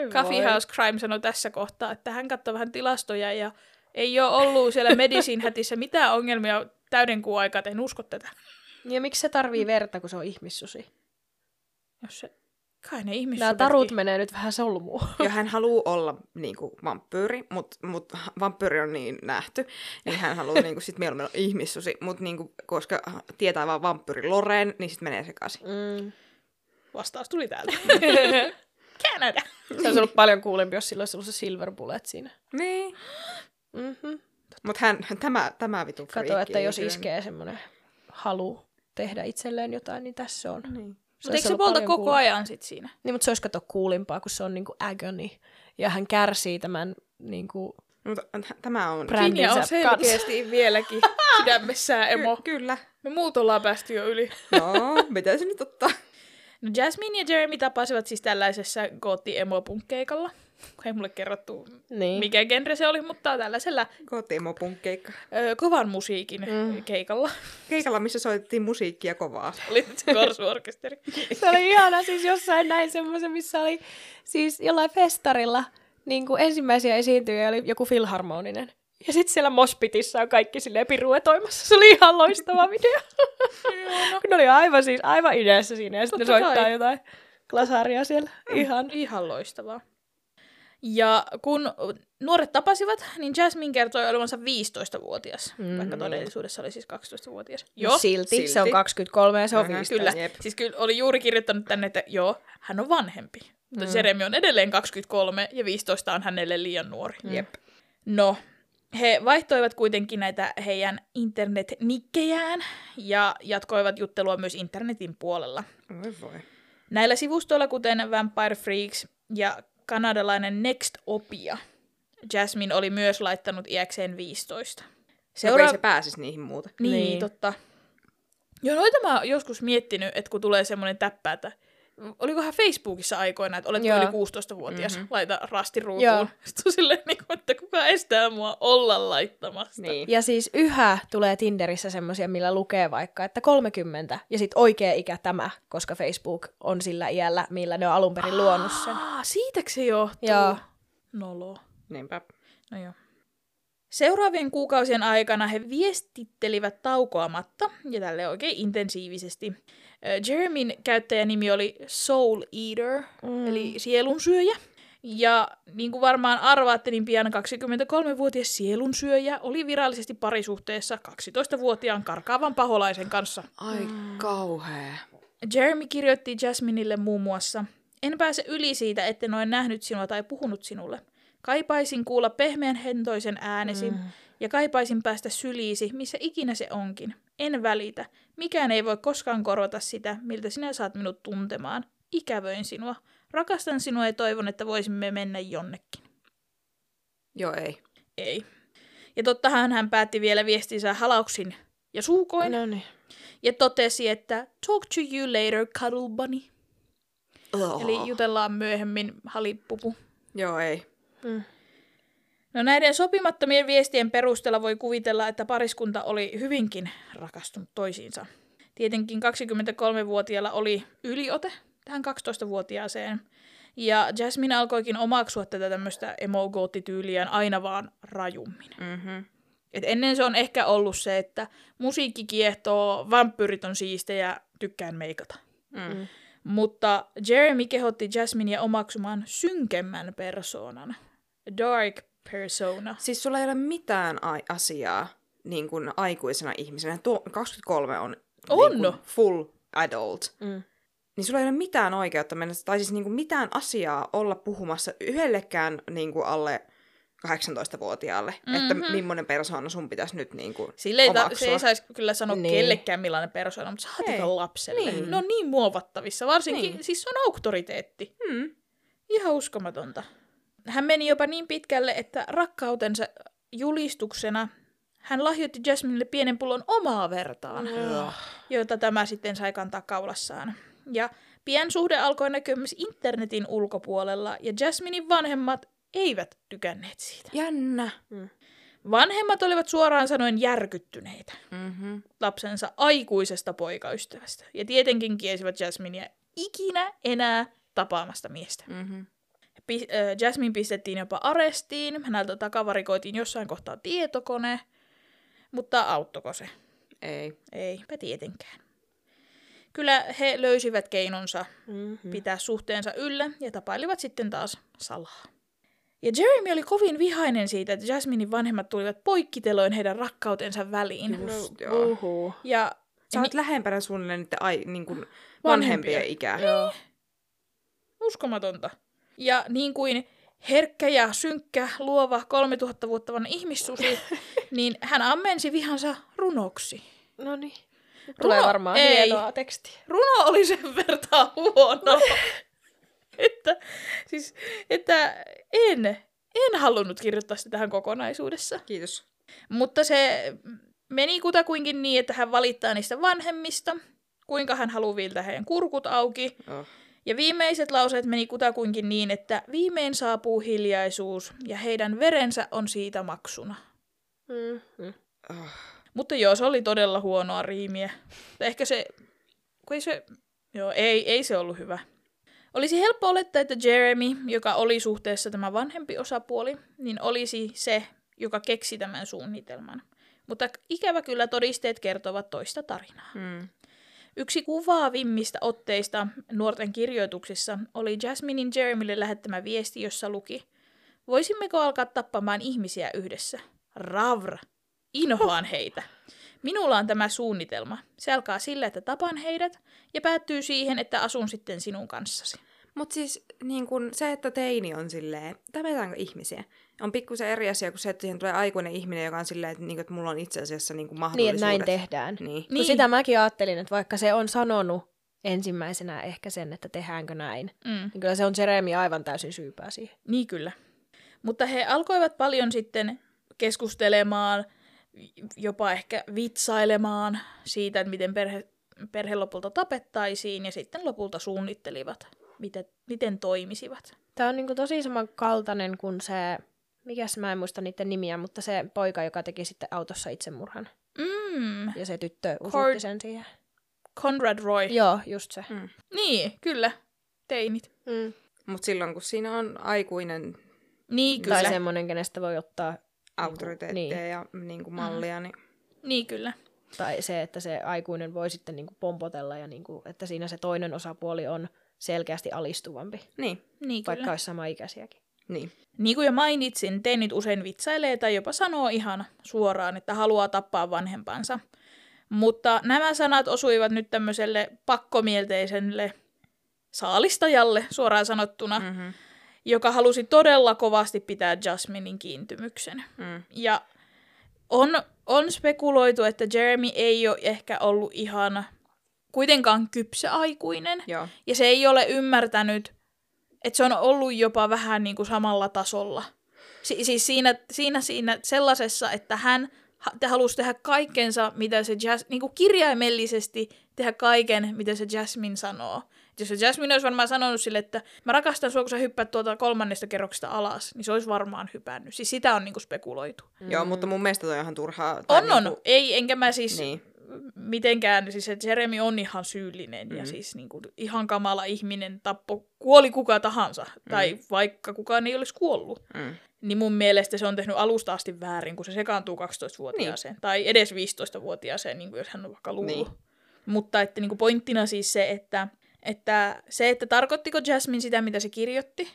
Coffee House Crime sanoi tässä kohtaa, että hän katsoi vähän tilastoja ja ei ole ollut siellä Medicine hätissä mitään ongelmia täyden kuun aikaa, että en usko tätä. Ja miksi se tarvii verta, kun se on ihmissusi? Jos se, kai ne ihmissudet. Nämä tarut menee nyt vähän solmuun. Ja hän haluaa olla niinku vampyyri, mutta mut vampyyri on niin nähty, niin hän haluaa niinku sit mieluummin olla ihmissusi, mutta niinku, koska tietää vaan vampyyri Loren, niin sitten menee sekaisin. Mm. Vastaus tuli täältä. Canada. Se olisi ollut paljon kuulempi, jos sillä olisi ollut se silver bullet siinä. Niin. Mm-hmm. Mutta hän, tämä, tämä vitu Kato, että jos iskee semmoinen halu tehdä itselleen jotain, niin tässä on. Niin. Se Mutta eikö se polta koko kuulempi. ajan sit siinä? Niin, mutta se olisi kato kuulimpaa, kun se on niinku agony. Ja hän kärsii tämän niinku Mutta tämä on... brändinsä Finja on kanssa. selkeästi vieläkin sydämessään emo. Ky- kyllä. Me muut ollaan päästy jo yli. No, mitä se nyt ottaa? No Jasmine ja Jeremy tapasivat siis tällaisessa gootti emo keikalla. Ei mulle kerrottu, Niin. mikä genre se oli, mutta tällaisella Kotiimopunkkeikka. ö, kovan musiikin mm. keikalla. Keikalla, missä soitettiin musiikkia kovaa. Oli korsuorkesteri. Se oli ihana, siis jossain näin semmoisen, missä oli siis jollain festarilla niin kuin ensimmäisiä esiintyjiä oli joku filharmoninen. Ja sitten siellä Mospitissä on kaikki silleen piruetoimassa. Se oli ihan loistava video. Kun ne oli aivan siis aivan ideassa siinä ja sitten soittaa kai. jotain glasaria siellä. Ihan. Ihan loistavaa. Ja kun nuoret tapasivat, niin Jasmine kertoi olevansa 15-vuotias, mm. vaikka todellisuudessa oli siis 12-vuotias. Joo, silti, silti. Se on 23 ja se on Mhm, 15. Kyllä. Jep. Siis kyllä oli juuri kirjoittanut tänne, että joo, hän on vanhempi. Mutta Mm. Jeremy on edelleen 23 ja 15 on hänelle liian nuori. Jep. No, he vaihtoivat kuitenkin näitä heidän internet-nikkejään ja jatkoivat juttelua myös internetin puolella. Voi voi. Näillä sivustoilla, kuten Vampire Freaks ja kanadalainen Nextopia, Jasmine oli myös laittanut iäkseen 15. Seura... No, ei se pääsisi niihin muuta. Niin, Niin. niin, totta. Joo, noita mä oon joskus miettinyt, että kun tulee semmoinen täppä, että olikohan Facebookissa aikoina, että Joo. yli 16-vuotias, mm-hmm. laita rasti Joo. ruutuun. Sitten on silleen, niin kuin, että kuka estää mua olla laittamasta. Niin. Ja siis yhä tulee Tinderissä semmosia, millä lukee vaikka, että 30 ja sitten oikea ikä tämä, koska Facebook on sillä iällä, millä ne on alun perin luonut sen. Aa, siitäkö se johtuu? Joo. Nolo. Niinpä. No joo. Seuraavien kuukausien aikana he viestittelivät taukoamatta ja tälle oikein intensiivisesti. Ö, Jeremyn käyttäjänimi oli Soul Eater, mm. eli sielunsyöjä. Ja niin kuin varmaan arvaatte, niin pian 23-vuotias sielunsyöjä oli virallisesti parisuhteessa 12-vuotiaan karkaavan paholaisen kanssa. Ai kauhea. Jeremy kirjoitti Jasminille muun muassa, en pääse yli siitä, etten ole nähnyt sinua tai puhunut sinulle. Kaipaisin kuulla pehmeän hentoisen äänesi mm. ja kaipaisin päästä syliisi, missä ikinä se onkin. En välitä. Mikään ei voi koskaan korvata sitä, miltä sinä saat minut tuntemaan. Ikävöin sinua. Rakastan sinua ja toivon, että voisimme mennä jonnekin. Joo, ei. Ei. Ja tottahan hän päätti vielä viestinsä halauksin ja suukoin. No niin. Ja totesi, että talk to you later, cuddle bunny. Oh. Eli jutellaan myöhemmin, halippupu. Joo, ei. Mm. No näiden sopimattomien viestien perusteella voi kuvitella, että pariskunta oli hyvinkin rakastunut toisiinsa. Tietenkin 23-vuotiaalla oli yliote tähän 12-vuotiaaseen. Ja Jasmine alkoikin omaksua tätä tämmöistä emo-goottityyliään aina vaan rajummin. Mm-hmm. Et ennen se on ehkä ollut se, että musiikki kiehtoo, vampyyrit on siistejä, tykkään meikata. Mm. Mm. Mutta Jeremy kehotti Jasminea omaksumaan synkemmän persoonan. Dark persona. Siis sulla ei ole mitään ai- asiaa niin kuin aikuisena ihmisenä. Tuo 23 on On. Niin kuin full adult. Mm. Niin sulla ei ole mitään oikeutta mennä, tai siis niin kuin mitään asiaa olla puhumassa yhdellekään niin kuin alle 18-vuotiaalle, mm-hmm. että Mhm. millainen persoona sun pitäisi nyt niin kuin Sille ei, ta- se ei saisi kyllä sanoa Niin. niin. kellekään millainen persona, mutta Ei. saatika lapselle. Niin. Ne on niin muovattavissa, varsinkin, Niin. niin. siis se on auktoriteetti. Hmm. Ihan uskomatonta. Hän meni jopa niin pitkälle, että rakkautensa julistuksena hän lahjoitti Jasminelle pienen pullon omaa vertaan, Mm. jota tämä sitten sai kantaa kaulassaan. Ja pian suhde alkoi näkyä myös internetin ulkopuolella, ja Jasminin vanhemmat eivät tykänneet siitä. Jännä. Vanhemmat olivat suoraan sanoen järkyttyneitä Mm-hmm. lapsensa aikuisesta poikaystävästä, ja tietenkin kiesivät Jasminia ikinä enää tapaamasta miestä. Mm-hmm. Pi- äh, Jasmine pistettiin jopa arestiin, häneltä takavarikoitiin jossain kohtaa tietokone, mutta auttoiko se? Ei. Eipä tietenkään. Kyllä he löysivät keinonsa Mm-hmm. pitää suhteensa yllä ja tapailivat sitten taas salaa. Ja Jeremy oli kovin vihainen siitä, että Jasminin vanhemmat tulivat poikkiteloin heidän rakkautensa väliin. Just, joo. Uhu. Ja Sä oot lähempänä suunnilleen niiden ai, niin kuin Vanhempia. vanhempien ikää. Joo. uskomatonta. Ja niin kuin herkkä ja synkkä, luova 3000 vuotta vanha ihmissusi, niin hän ammensi vihansa runoksi. No niin. Tulee Runo- varmaan ei. hienoa tekstiä. Runo oli sen verran huono, että, siis, että en, en halunnut kirjoittaa sitä tähän kokonaisuudessa. Kiitos. Mutta se meni kutakuinkin niin, että hän valittaa niistä vanhemmista, kuinka hän haluaa viiltää heidän kurkut auki. Oh. Ja viimeiset lauseet meni kutakuinkin niin, että viimein saapuu hiljaisuus ja heidän verensä on siitä maksuna. Mm-hmm. Oh. Mutta joo, se oli todella huonoa riimiä. Ehkä se, kun ei se, joo, ei, ei se ollut hyvä. Olisi helppo olettaa, että Jeremy, joka oli suhteessa tämä vanhempi osapuoli, niin olisi se, joka keksi tämän suunnitelman. Mutta ikävä kyllä todisteet kertovat toista tarinaa. Mm. Yksi kuvaavimmista otteista nuorten kirjoituksissa oli Jasminin Jeremylle lähettämä viesti, jossa luki Voisimmeko alkaa tappamaan ihmisiä yhdessä? Ravr. Inhoan heitä. Minulla on tämä suunnitelma. Se alkaa sillä, että tapan heidät ja päättyy siihen, että asun sitten sinun kanssasi. Mutta siis niin kun se, että teini on silleen, tapetaanko ihmisiä, on pikkusen eri asia kuin se, että siihen tulee aikuinen ihminen, joka on silleen, että, niin, että mulla on itse asiassa niin Niin, mahdollisuudet. että näin tehdään. Niin. Niin. Niin. sitä mäkin ajattelin, että vaikka se on sanonut ensimmäisenä ehkä sen, että tehdäänkö näin, Mm. niin kyllä se on Jeremy aivan täysin syypää siihen. Niin kyllä. Mutta he alkoivat paljon sitten keskustelemaan, jopa ehkä vitsailemaan siitä, että miten perhe, perhe lopulta tapettaisiin ja sitten lopulta suunnittelivat, miten, miten toimisivat. Tämä on niinku tosi samankaltainen kuin se, mikäs mä en muista niiden nimiä, mutta se poika, joka teki sitten autossa itsemurhan. Mm, Ja se tyttö Cord- usutti sen siihen. Conrad Roy. Joo, just se. Mm. Niin, kyllä. Teinit. Mm. Mutta silloin, kun siinä on aikuinen Niin, kyllä. Tai semmoinen, kenestä voi ottaa, autoriteettia niin. ja niin kuin mallia, niin Niin, kyllä. tai se, että se aikuinen voi sitten niinku pompotella ja niinku, että siinä se toinen osapuoli on selkeästi alistuvampi, niin, Niin, vaikka kyllä. olisi samaikäisiäkin. Niin. Niin kuin jo mainitsin, teinit usein vitsailee tai jopa sanoo ihan suoraan, että haluaa tappaa vanhempansa. Mutta nämä sanat osuivat nyt tämmöiselle pakkomielteiselle saalistajalle suoraan sanottuna, mm. Mm-hmm. joka halusi todella kovasti pitää Jasminin kiintymyksen. Mm. Ja On, on spekuloitu, että Jeremy ei ole ehkä ollut ihan kuitenkaan kypsä aikuinen. Joo. Ja se ei ole ymmärtänyt, että se on ollut jopa vähän niin kuin samalla tasolla. Si- siis siinä, siinä, siinä sellaisessa, että hän te halusi tehdä kaikkensa, mitä se Jas- niin kuin kirjaimellisesti tehdä kaiken, mitä se Jasmine sanoo. Et jos se Jasmine olisi varmaan sanonut sille, että mä rakastan sua, kun sä hyppäät tuolta kolmannesta kerroksesta alas, niin se olisi varmaan hypännyt. Siis sitä on niin kuin spekuloitu. Mm. Joo, mutta mun mielestä toi on ihan turhaa. On, on. Niinku, Ei, enkä mä siis niin. Mitenkään, siis että Jeremy on ihan syyllinen mm. ja Mm. siis niin kuin, ihan kamala ihminen, tappo, kuoli kuka tahansa, mm. tai vaikka kukaan ei olisi kuollut. Mm. Niin mun mielestä se on tehnyt alusta asti väärin, kun se sekaantuu 12-vuotiaaseen, niin. tai edes 15-vuotiaaseen, niin kuin jos hän on vaikka luullut. Niin. Mutta että niin kuin pointtina siis se, että, että se, että tarkoittiko Jasmine sitä, mitä se kirjoitti,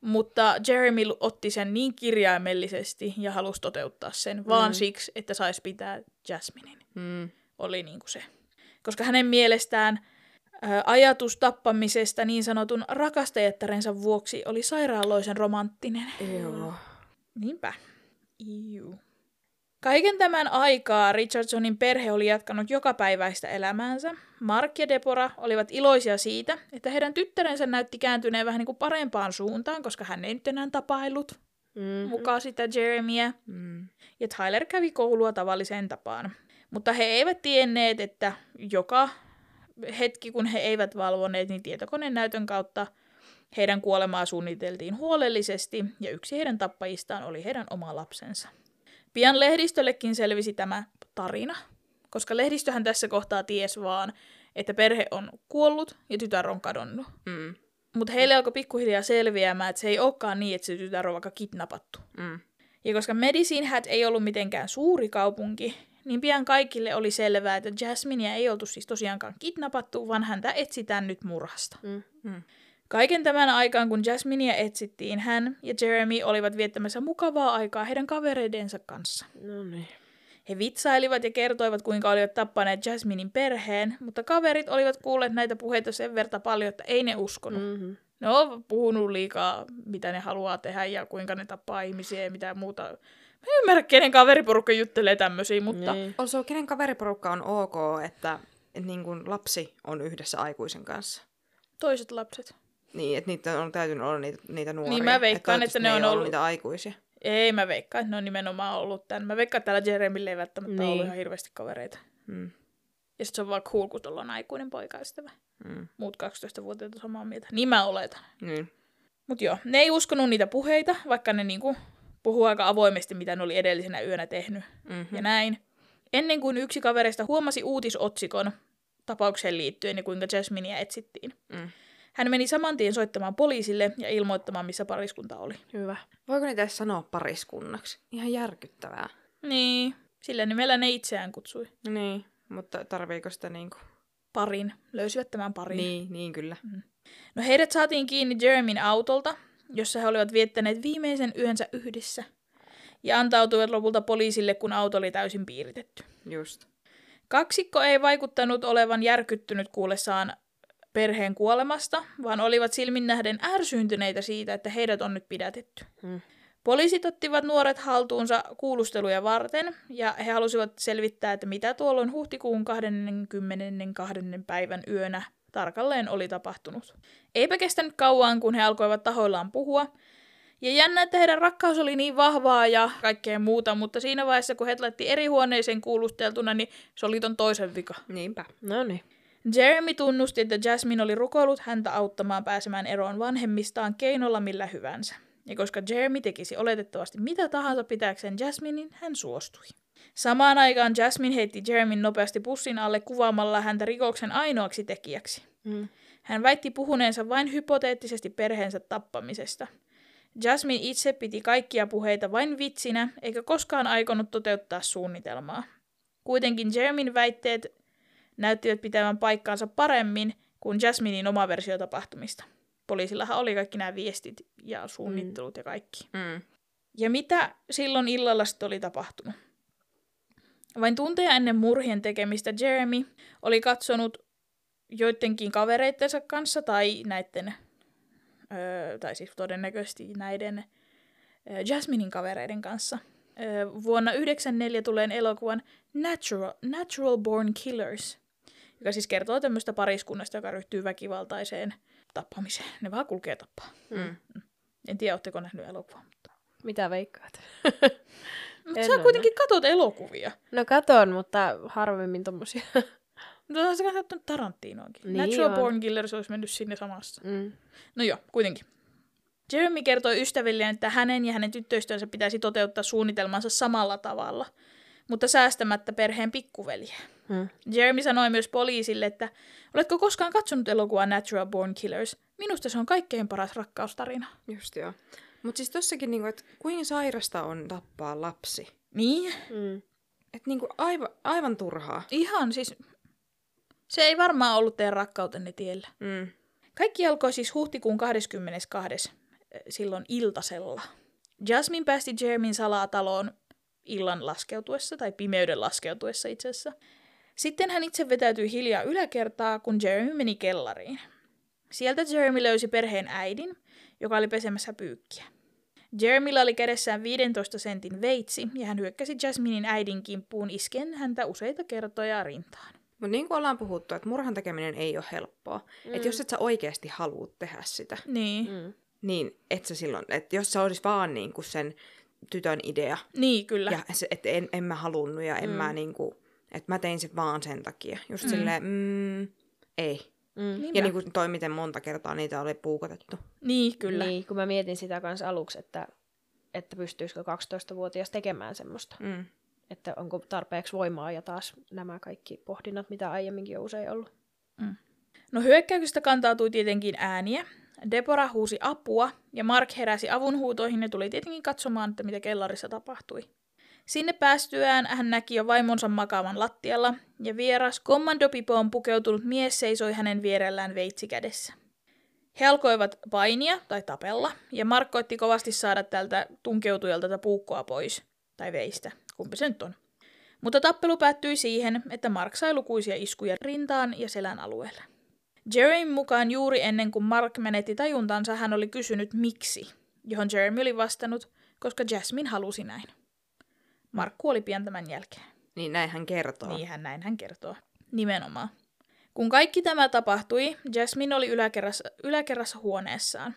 mutta Jeremy otti sen niin kirjaimellisesti ja halusi toteuttaa sen, vaan Mm. siksi, että saisi pitää Jasminin Mm. oli niin kuin se. Koska hänen mielestään ä, ajatus tappamisesta niin sanotun rakastajattarensa vuoksi oli sairaaloisen romanttinen. Joo. Niinpä. Iu. Kaiken tämän aikaa Richardsonin perhe oli jatkanut jokapäiväistä elämäänsä. Mark ja Deborah olivat iloisia siitä, että heidän tyttärensä näytti kääntyneen vähän niin kuin parempaan suuntaan, koska hän ei nyt enää tapaillut Mm. mukaan sitä Jeremiä. Mm. Ja Tyler kävi koulua tavalliseen tapaan. Mutta he eivät tienneet, että joka hetki, kun he eivät valvoneet, niin tietokoneen näytön kautta heidän kuolemaa suunniteltiin huolellisesti, ja yksi heidän tappajistaan oli heidän oma lapsensa. Pian lehdistöllekin selvisi tämä tarina, koska lehdistöhän tässä kohtaa ties vaan, että perhe on kuollut ja tytär on kadonnut. Mm. Mutta heille alkoi pikkuhiljaa selviämään, että se ei olekaan niin, että se tytär on vaikka kidnappattu. Mm. Ja koska Medicine Hat ei ollut mitenkään suuri kaupunki, niin pian kaikille oli selvää, että Jasminea ei oltu siis tosiaankaan kidnappattu, vaan häntä etsitään nyt murhasta. Mm. Mm. Kaiken tämän aikaan, kun Jasminea etsittiin, hän ja Jeremy olivat viettämässä mukavaa aikaa heidän kavereidensa kanssa. No niin. He vitsailivat ja kertoivat, kuinka olivat tappaneet Jasminin perheen, mutta kaverit olivat kuulleet näitä puheita sen verta paljon, että ei ne uskonut. Mm. Mm-hmm. Ne on puhunut liikaa, mitä ne haluaa tehdä ja kuinka ne tappaa ihmisiä ja mitä muuta. Mä en ymmärrä, kenen kaveriporukka juttelee tämmöisiä, mutta Niin. Also, kenen kaveriporukka on ok, että, että niin kuin lapsi on yhdessä aikuisen kanssa? toiset lapset. Niin, että niitä on täytynyt olla niitä, niitä nuoria. Niin mä veikkaan, toivottavasti että ne ei on ollut- niitä aikuisia. Ei, mä veikkaan, että ne on nimenomaan ollut tän. Mä veikkaan, että täällä Jeremille ei välttämättä niin. ollut ihan hirveästi kavereita. Mm. Ja sit se on vaan cool, kun tuolla on aikuinen poikaystävä. Mm. Muut 12-vuotiaat on samaa mieltä. Niin mä oletan. Niin. Mut joo, ne ei uskonut niitä puheita, vaikka ne niinku puhuu aika avoimesti, mitä ne oli edellisenä yönä tehnyt. Mm-hmm. Ja näin. Ennen kuin yksi kavereista huomasi uutisotsikon tapaukseen liittyen ja kuinka Jasminea etsittiin. Mm. Hän meni saman tien soittamaan poliisille ja ilmoittamaan, missä pariskunta oli. Hyvä. Voiko niitä edes sanoa pariskunnaksi? Ihan järkyttävää. Niin, sillä nimellä ne itseään kutsui. Niin, mutta tarviiko sitä niinku... Parin. Löysivät tämän parin. Niin, niin kyllä. No heidät saatiin kiinni Jeremyn autolta, jossa he olivat viettäneet viimeisen yönsä yhdessä. Ja antautuivat lopulta poliisille, kun auto oli täysin piiritetty. Just. Kaksikko ei vaikuttanut olevan järkyttynyt kuullessaan perheen kuolemasta, vaan olivat silmin nähden ärsyyntyneitä siitä, että heidät on nyt pidätetty. Mm. Poliisit ottivat nuoret haltuunsa kuulusteluja varten, ja he halusivat selvittää, että mitä tuolloin huhtikuun 22. päivän yönä tarkalleen oli tapahtunut. Eipä kestänyt kauan, kun he alkoivat tahoillaan puhua, ja jännä, että heidän rakkaus oli niin vahvaa ja kaikkea muuta, mutta siinä vaiheessa, kun he laitti eri huoneeseen kuulusteltuna, niin se oli ton toisen vika. Niinpä. No niin. Jeremy tunnusti, että Jasmine oli rukoillut häntä auttamaan pääsemään eroon vanhemmistaan keinolla millä hyvänsä. Ja koska Jeremy tekisi oletettavasti mitä tahansa pitääkseen Jasminin, hän suostui. Samaan aikaan Jasmine heitti Jeremyn nopeasti pussin alle kuvaamalla häntä rikoksen ainoaksi tekijäksi. Mm. Hän väitti puhuneensa vain hypoteettisesti perheensä tappamisesta. Jasmine itse piti kaikkia puheita vain vitsinä, eikä koskaan aikonut toteuttaa suunnitelmaa. Kuitenkin Jeremyn väitteet näyttivät pitävän paikkaansa paremmin kuin Jasminin oma versio tapahtumista. Poliisillahan oli kaikki nämä viestit ja suunnittelut mm. ja kaikki. Mm. Ja mitä silloin illalla sitten oli tapahtunut? Vain tunteja ennen murhien tekemistä Jeremy oli katsonut joidenkin kavereittensa kanssa tai näiden, öö, tai siis todennäköisesti näiden öö, Jasminin kavereiden kanssa ö, vuonna 1994 tuleen elokuvan Natural, Natural Born Killers, joka siis kertoo tämmöistä pariskunnasta, joka ryhtyy väkivaltaiseen tappamiseen. Ne vaan kulkee tappaa. Mm. En tiedä, oletteko nähnyt elokuvaa. Mutta, Mitä veikkaat? mutta sä ole kuitenkin katot elokuvia. No katon, mutta harvemmin tommosia. No sä katsonut Tarantinoakin. Niin Natural on. Born Killers olisi mennyt sinne samassa. mm. No joo, kuitenkin. Jeremy kertoi ystävilleen, että hänen ja hänen tyttöystävänsä pitäisi toteuttaa suunnitelmansa samalla tavalla, mutta säästämättä perheen pikkuveliä. Mm. Jeremy sanoi myös poliisille, että oletko koskaan katsonut elokuvaa Natural Born Killers? Minusta se on kaikkein paras rakkaustarina. Just joo. Mutta siis tossakin, niinku, että kuinka sairasta on tappaa lapsi. Niin, Mm. Että niinku aivan, aivan turhaa. ihan siis... Se ei varmaan ollut teidän rakkautenne tiellä. Mm. Kaikki alkoi siis huhtikuun 22. eh, silloin iltasella. Jasmine päästi Jeremyn salaa taloon illan laskeutuessa, tai pimeyden laskeutuessa itse asiassa. Sitten hän itse vetäytyi hiljaa yläkertaa, kun Jeremy meni kellariin. Sieltä Jeremy löysi perheen äidin, joka oli pesemässä pyykkiä. Jeremyllä oli kädessään 15 sentin veitsi, ja hän hyökkäsi Jasminin äidin kimppuun isken häntä useita kertoja rintaan. Mutta niin kuin ollaan puhuttu, että murhan tekeminen ei ole helppoa. Mm. Että jos et sä oikeasti halua tehdä sitä, Niin, Mm. niin et sä silloin, että jos se olisi vaan niin kuin sen tytön idea, niin kyllä. ja se, että en, en mä halunnut ja en mm. mä niin kuin, että mä tein sen vaan sen takia. Just mm. silleen, mm, ei. Mm. Niinpä. Ja niin kuin toi, miten monta kertaa niitä oli puukotettu. Niin, kyllä. Niin, kun mä mietin sitä kanssa aluksi, että, että pystyisikö 12-vuotias tekemään semmoista. Mm. Että onko tarpeeksi voimaa ja taas nämä kaikki pohdinnat, mitä aiemminkin on usein ollut. No hyökkäyksestä kantautui tietenkin ääniä. Deborah huusi apua ja Mark heräsi avunhuutoihin ja tuli tietenkin katsomaan, että mitä kellarissa tapahtui. Sinne päästyään hän näki jo vaimonsa makaavan lattialla ja vieras kommandopipoon pukeutunut mies seisoi hänen vierellään veitsi kädessä. He alkoivat painia tai tapella ja Mark koitti kovasti saada tältä tunkeutujalta tätä puukkoa pois tai veistä, kumpi se nyt on. Mutta tappelu päättyi siihen, että Mark sai lukuisia iskuja rintaan ja selän alueelle. Jeremy mukaan juuri ennen kuin Mark menetti tajuntansa, hän oli kysynyt miksi, johon Jeremy oli vastannut, koska Jasmine halusi näin. Mark kuoli pian tämän jälkeen. Niin näin hän kertoo. Niin hän näin hän kertoo. Nimenomaan. Kun kaikki tämä tapahtui, Jasmine oli yläkerrassa, yläkerrassa huoneessaan.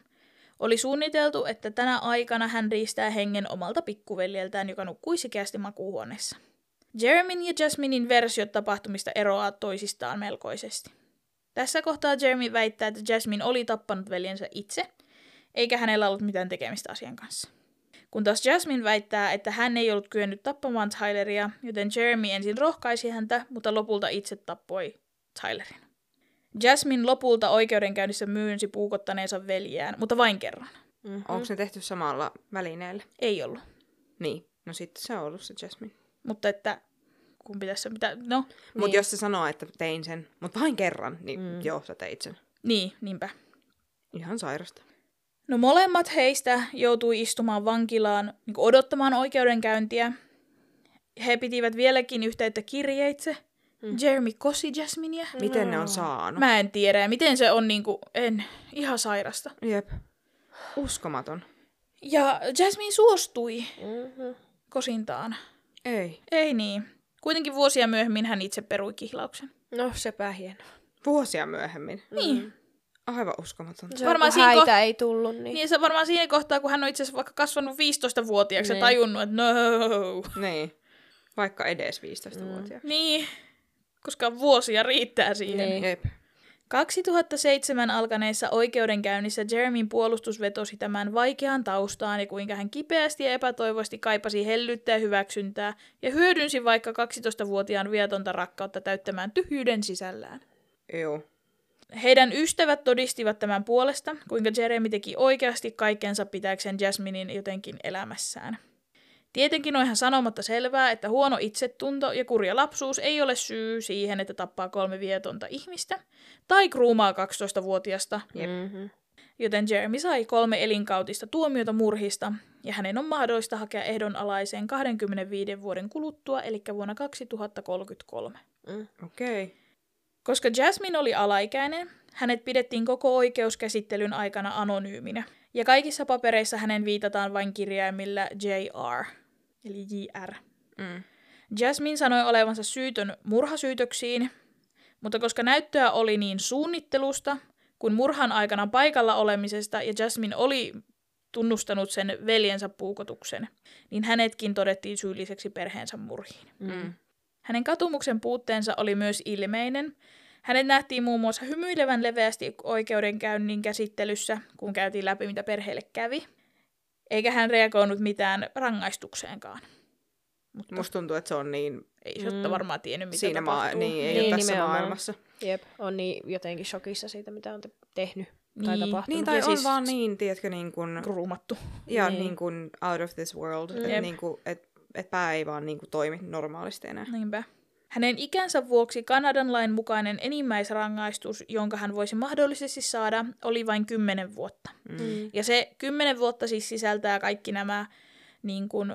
Oli suunniteltu, että tänä aikana hän riistää hengen omalta pikkuveljeltään, joka nukkui sikeästi makuuhuoneessa. Jeremyn ja Jasminin versiot tapahtumista eroaa toisistaan melkoisesti. Tässä kohtaa Jeremy väittää, että Jasmine oli tappanut veljensä itse, eikä hänellä ollut mitään tekemistä asian kanssa. Kun taas Jasmine väittää, että hän ei ollut kyennyt tappamaan Tyleria, joten Jeremy ensin rohkaisi häntä, mutta lopulta itse tappoi Tylerin. Jasmine lopulta oikeudenkäynnissä myynsi puukottaneensa veljään, mutta vain kerran. Mm-hmm. Onko ne tehty samalla välineellä? Ei ollut. Niin. No sitten se on ollut se Jasmine. Mutta että kumpi tässä mitä... No, Mutta Niin. jos se sanoo, että tein sen, mutta vain kerran, niin Mm. joo, sä teit sen. niin, niinpä. Ihan sairasta. No molemmat heistä joutui istumaan vankilaan niin odottamaan oikeudenkäyntiä. He pitivät vieläkin yhteyttä kirjeitse. Mm. Jeremy kosi Jasminia. Miten ne No. on saanut? Mä en tiedä, ja miten se on niinku, en, ihan sairasta. Jep. Uskomaton. Ja Jasmine suostui Mm-hmm. kosintaan. Ei. Ei niin. Kuitenkin vuosia myöhemmin hän itse perui kihlauksen. No sepä hieno. Vuosia myöhemmin. Niin. Aivan uskomaton. Se Varmaan siinä häitä ko- ei tullut, niin... Niin se varmaan siinä kohtaa, kun hän on itse asiassa vaikka kasvanut 15-vuotiaaksi ja Niin. tajunnut, että no. Niin. Vaikka edes 15-vuotiaaksi. Niin, koska vuosia riittää siihen. Niin. Jep. 2007 alkaneessa oikeudenkäynnissä Jeremyn puolustus vetosi tämän vaikeaan taustaan ja kuinka hän kipeästi ja epätoivoisesti kaipasi hellyyttä ja hyväksyntää ja hyödynsi vaikka 12-vuotiaan vietonta rakkautta täyttämään tyhjyyden sisällään. Joo. Heidän ystävät todistivat tämän puolesta, kuinka Jeremy teki oikeasti kaikkensa pitääkseen Jasminin jotenkin elämässään. Tietenkin on ihan sanomatta selvää, että huono itsetunto ja kurja lapsuus ei ole syy siihen, että tappaa kolme vietonta ihmistä tai kruumaa 12-vuotiasta, Jep. Mm-hmm. joten Jeremy sai kolme elinkautista tuomiota murhista ja hänen on mahdollista hakea ehdonalaiseen 25 vuoden kuluttua, eli vuonna 2033. Mm. Okei. Okay. Koska Jasmine oli alaikäinen, hänet pidettiin koko oikeuskäsittelyn aikana anonyyminä. Ja kaikissa papereissa hänen viitataan vain kirjaimilla JR. eli JR. Mm. Jasmine sanoi olevansa syytön murhasyytöksiin, mutta koska näyttöä oli niin suunnittelusta kuin murhan aikana paikalla olemisesta ja Jasmine oli tunnustanut sen veljensä puukotuksen, niin hänetkin todettiin syylliseksi perheensä murhiin. Mm. Hänen katumuksen puutteensa oli myös ilmeinen. Hänet nähtiin muun muassa hymyilevän leveästi oikeudenkäynnin käsittelyssä, kun käytiin läpi, mitä perheelle kävi. Eikä hän reagoinut mitään rangaistukseenkaan. Mutta Musta tuntuu, että se on niin ei se Mm. mm. varmaan tiennyt, mitä siinä maa- tapahtuu. niin, ei Niin, ole tässä nimenomaan. maailmassa. Jep, on niin jotenkin shokissa siitä, mitä on te- tehnyt tai Niin. tapahtunut. Niin, tai Ja on siis- vaan niin, tiedätkö, niin kuin, Ruumattu. ja Niin. niin kuin out of this world. Että Jep. niin kuin, et, et pää ei vaan niin kuin toimi normaalisti enää. Niinpä. Hänen ikänsä vuoksi Kanadan lain mukainen enimmäisrangaistus, jonka hän voisi mahdollisesti saada, oli vain 10 vuotta. Mm. Ja se 10 vuotta siis sisältää kaikki nämä niin kuin,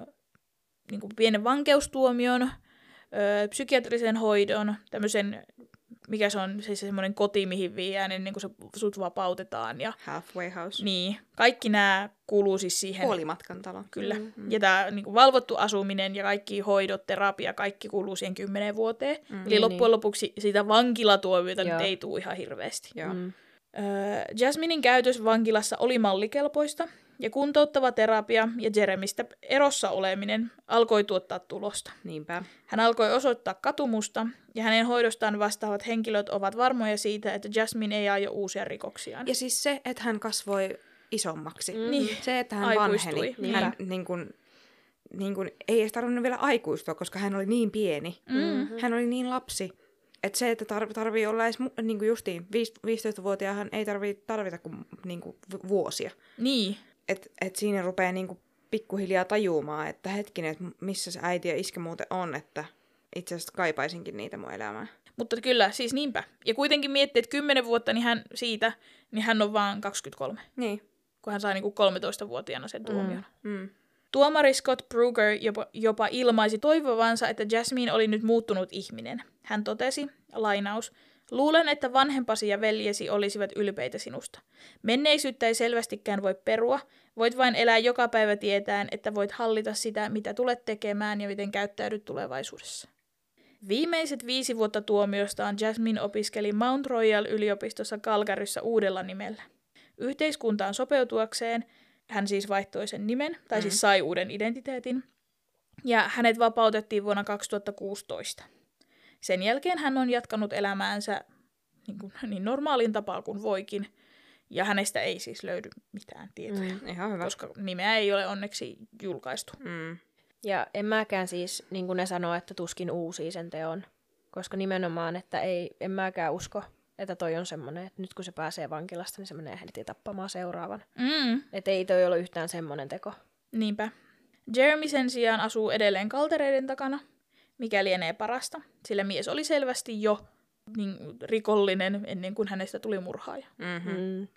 niin kuin pienen vankeustuomion, öö, psykiatrisen hoidon, tämmöisen, mikä se on, siis semmoinen koti, mihin viedään, niin, niin kuin se sut vapautetaan. Ja, Halfway house. niin, kaikki nämä kuuluu siis siihen. Puolimatkan talo. Kyllä. Mm. Mm. Ja tämä niin kuin valvottu asuminen ja kaikki hoidot, terapia, kaikki kuuluu siihen kymmeneen vuoteen. Mm. Eli Niin, loppujen lopuksi sitä vankilatuomiota nyt ei tule ihan hirveästi. Joo. Mm. Öö, Jasminin käytös vankilassa oli mallikelpoista, ja kuntouttava terapia ja Jeremistä erossa oleminen alkoi tuottaa tulosta. Niinpä. Hän alkoi osoittaa katumusta, ja hänen hoidostaan vastaavat henkilöt ovat varmoja siitä, että Jasmine ei aio uusia rikoksiaan. Ja siis se, että hän kasvoi isommaksi. Mm. Niin. Se, että hän Aikuistui. vanheni. Niinpä. Hän niin kuin, niin kuin, ei edes tarvinnut vielä aikuistua, koska hän oli niin pieni. Mm. Hän oli niin lapsi. Että se, että tarv, tarvii olla edes, niin kuin justiin, viis- 15-vuotiaahan ei tarvii tarvita kuin, niin kuin vu- vuosia. Niin, Että et siinä rupeaa niin kuin pikkuhiljaa tajumaan, että hetkinen, että missä se äiti ja iskä muuten on, että itse asiassa kaipaisinkin niitä mun elämään. mutta kyllä, siis niinpä. Ja kuitenkin miettii, että 10 vuotta niin hän siitä, niin hän on vaan 23, Niin. kun hän sai niin kuin 13-vuotiaana sen tuomion. Mm. Tuomari Scott Brugger jopa, jopa ilmaisi toivovansa, että Jasmine oli nyt muuttunut ihminen. Hän totesi, lainaus, Luulen, että vanhempasi ja veljesi olisivat ylpeitä sinusta. Menneisyyttä ei selvästikään voi perua, voit vain elää joka päivä tietäen, että voit hallita sitä, mitä tulet tekemään ja miten käyttäydyt tulevaisuudessa. Viimeiset viisi vuotta tuomiostaan Jasmine opiskeli Mount Royal-yliopistossa Calgaryssa uudella nimellä. Yhteiskuntaan sopeutuakseen hän siis vaihtoi sen nimen, tai siis sai uuden identiteetin, ja hänet vapautettiin vuonna 2016. Sen jälkeen hän on jatkanut elämäänsä niin, kuin, niin normaalin tapaan kuin voikin, ja hänestä ei siis löydy mitään tietoja, Mm. Ihan hyvä. koska nimeä ei ole onneksi julkaistu. Mm. Ja en mäkään siis, niin kuin ne sanoo, että tuskin uusii sen teon. Koska nimenomaan, että ei, en mäkään usko, että toi on semmoinen, että nyt kun se pääsee vankilasta, niin se menee heti tappamaan seuraavan. Mm, Että ei toi ole yhtään semmoinen teko. niinpä. Jeremy sen sijaan asuu edelleen kaltereiden takana, mikä lienee parasta, sillä mies oli selvästi jo niin, rikollinen ennen kuin hänestä tuli murhaaja. Mm-hmm. Mm.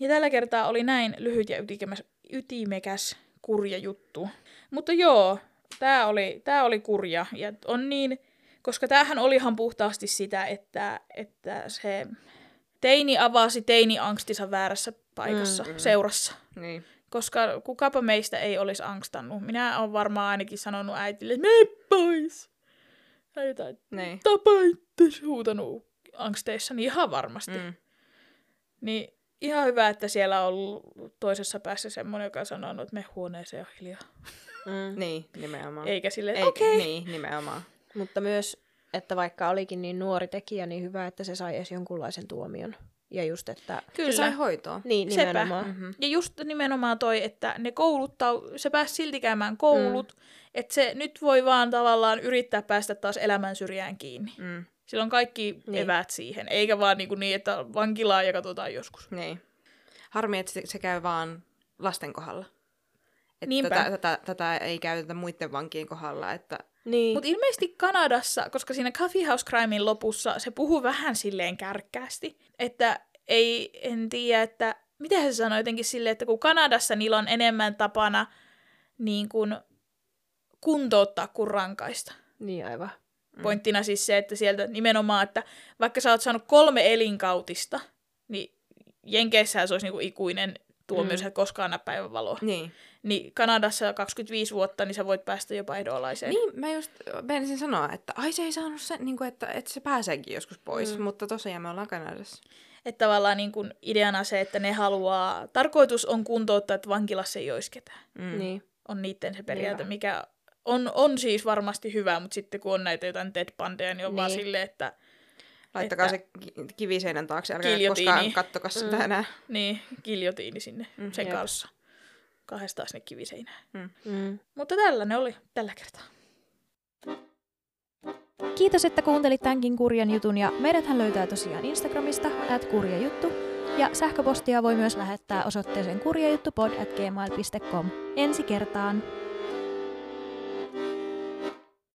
Ja tällä kertaa oli näin lyhyt ja ytimekäs, ytimekäs kurja juttu. Mutta joo, tämä oli, tää oli kurja. Ja on niin, koska tämähän oli ihan puhtaasti sitä, että, että se teini avasi teini-angstinsa väärässä paikassa, Mm, mm, mm. seurassa. Niin. Koska kukapa meistä ei olisi angstannut. Minä olen varmaan ainakin sanonut äitille, että mene pois. Tai jotain, Niin. tapa itse huutanut angsteissani ihan varmasti. Mm. Niin ihan hyvä, että siellä on ollut toisessa päässä semmoinen, joka on sanonut, että me huoneeseen on hiljaa. Mm. Niin, nimenomaan. Eikä Eikä, okei. Okay. Niin, nimenomaan. Mutta myös, että vaikka olikin niin nuori tekijä, niin hyvä, että se sai edes jonkunlaisen tuomion. Ja just, että... Kyllä. Se sai hoitoa. Niin, Sepä. nimenomaan. Mm-hmm. Ja just nimenomaan toi, että ne kouluttau, se pääsi silti käymään koulut, mm. että se nyt voi vaan tavallaan yrittää päästä taas elämän syrjään kiinni. Mm. Sillä on kaikki Niin. niin. eväät siihen, eikä vaan niin, kuin niin että vankilaa ja katsotaan joskus. Niin. Harmi, että se, se käy vaan lasten kohdalla. Että Niinpä. tätä, tätä, tätä, ei käytetä muiden vankien kohdalla, että Niin. Mutta ilmeisesti Kanadassa, koska siinä Coffee House Crimein lopussa se puhuu vähän silleen kärkkäästi, että ei, en tiedä, että miten se sanoi jotenkin silleen, että kun Kanadassa niillä on enemmän tapana niin kuin kuntouttaa kuin rankaista. Niin aivan. Mm. Pointtina siis se, että sieltä nimenomaan, että vaikka sä oot saanut kolme elinkautista, niin Jenkeissähän se olisi niinku ikuinen tuo Mm. myös koskaan näe päivänvaloa. Niin. Niin Kanadassa 25 vuotta, niin sä voit päästä jopa ehdonalaiseen. Niin, mä just menisin sanoa, että ai se ei saanut sen, niin kuin, että, että se pääseekin joskus pois, Mm. mutta tosiaan me ollaan Kanadassa. Että tavallaan niin kun ideana se, että ne haluaa, tarkoitus on kuntouttaa, että vankilassa ei olisi ketään. Mm. Niin. On niiden se periaate, Niinpä. mikä on, on siis varmasti hyvä, mutta sitten kun on näitä jotain Ted Bundyja, niin on niin. vaan Niin. silleen, että Laittakaa Että- se ki- kiviseinän taakse, älkää koskaan kattokaa sitä Mm. enää. niin, giljotiini sinne Mm, sen jep. kanssa. Kahdestaan sinne kiviseinään. Mm. Mutta tällainen oli tällä kertaa. Kiitos, että kuuntelit tämänkin kurjan jutun ja meidäthän löytää tosiaan Instagramista at kurjajuttu ja sähköpostia voi myös lähettää osoitteeseen kurjajuttupod at gmail.com. Ensi kertaan!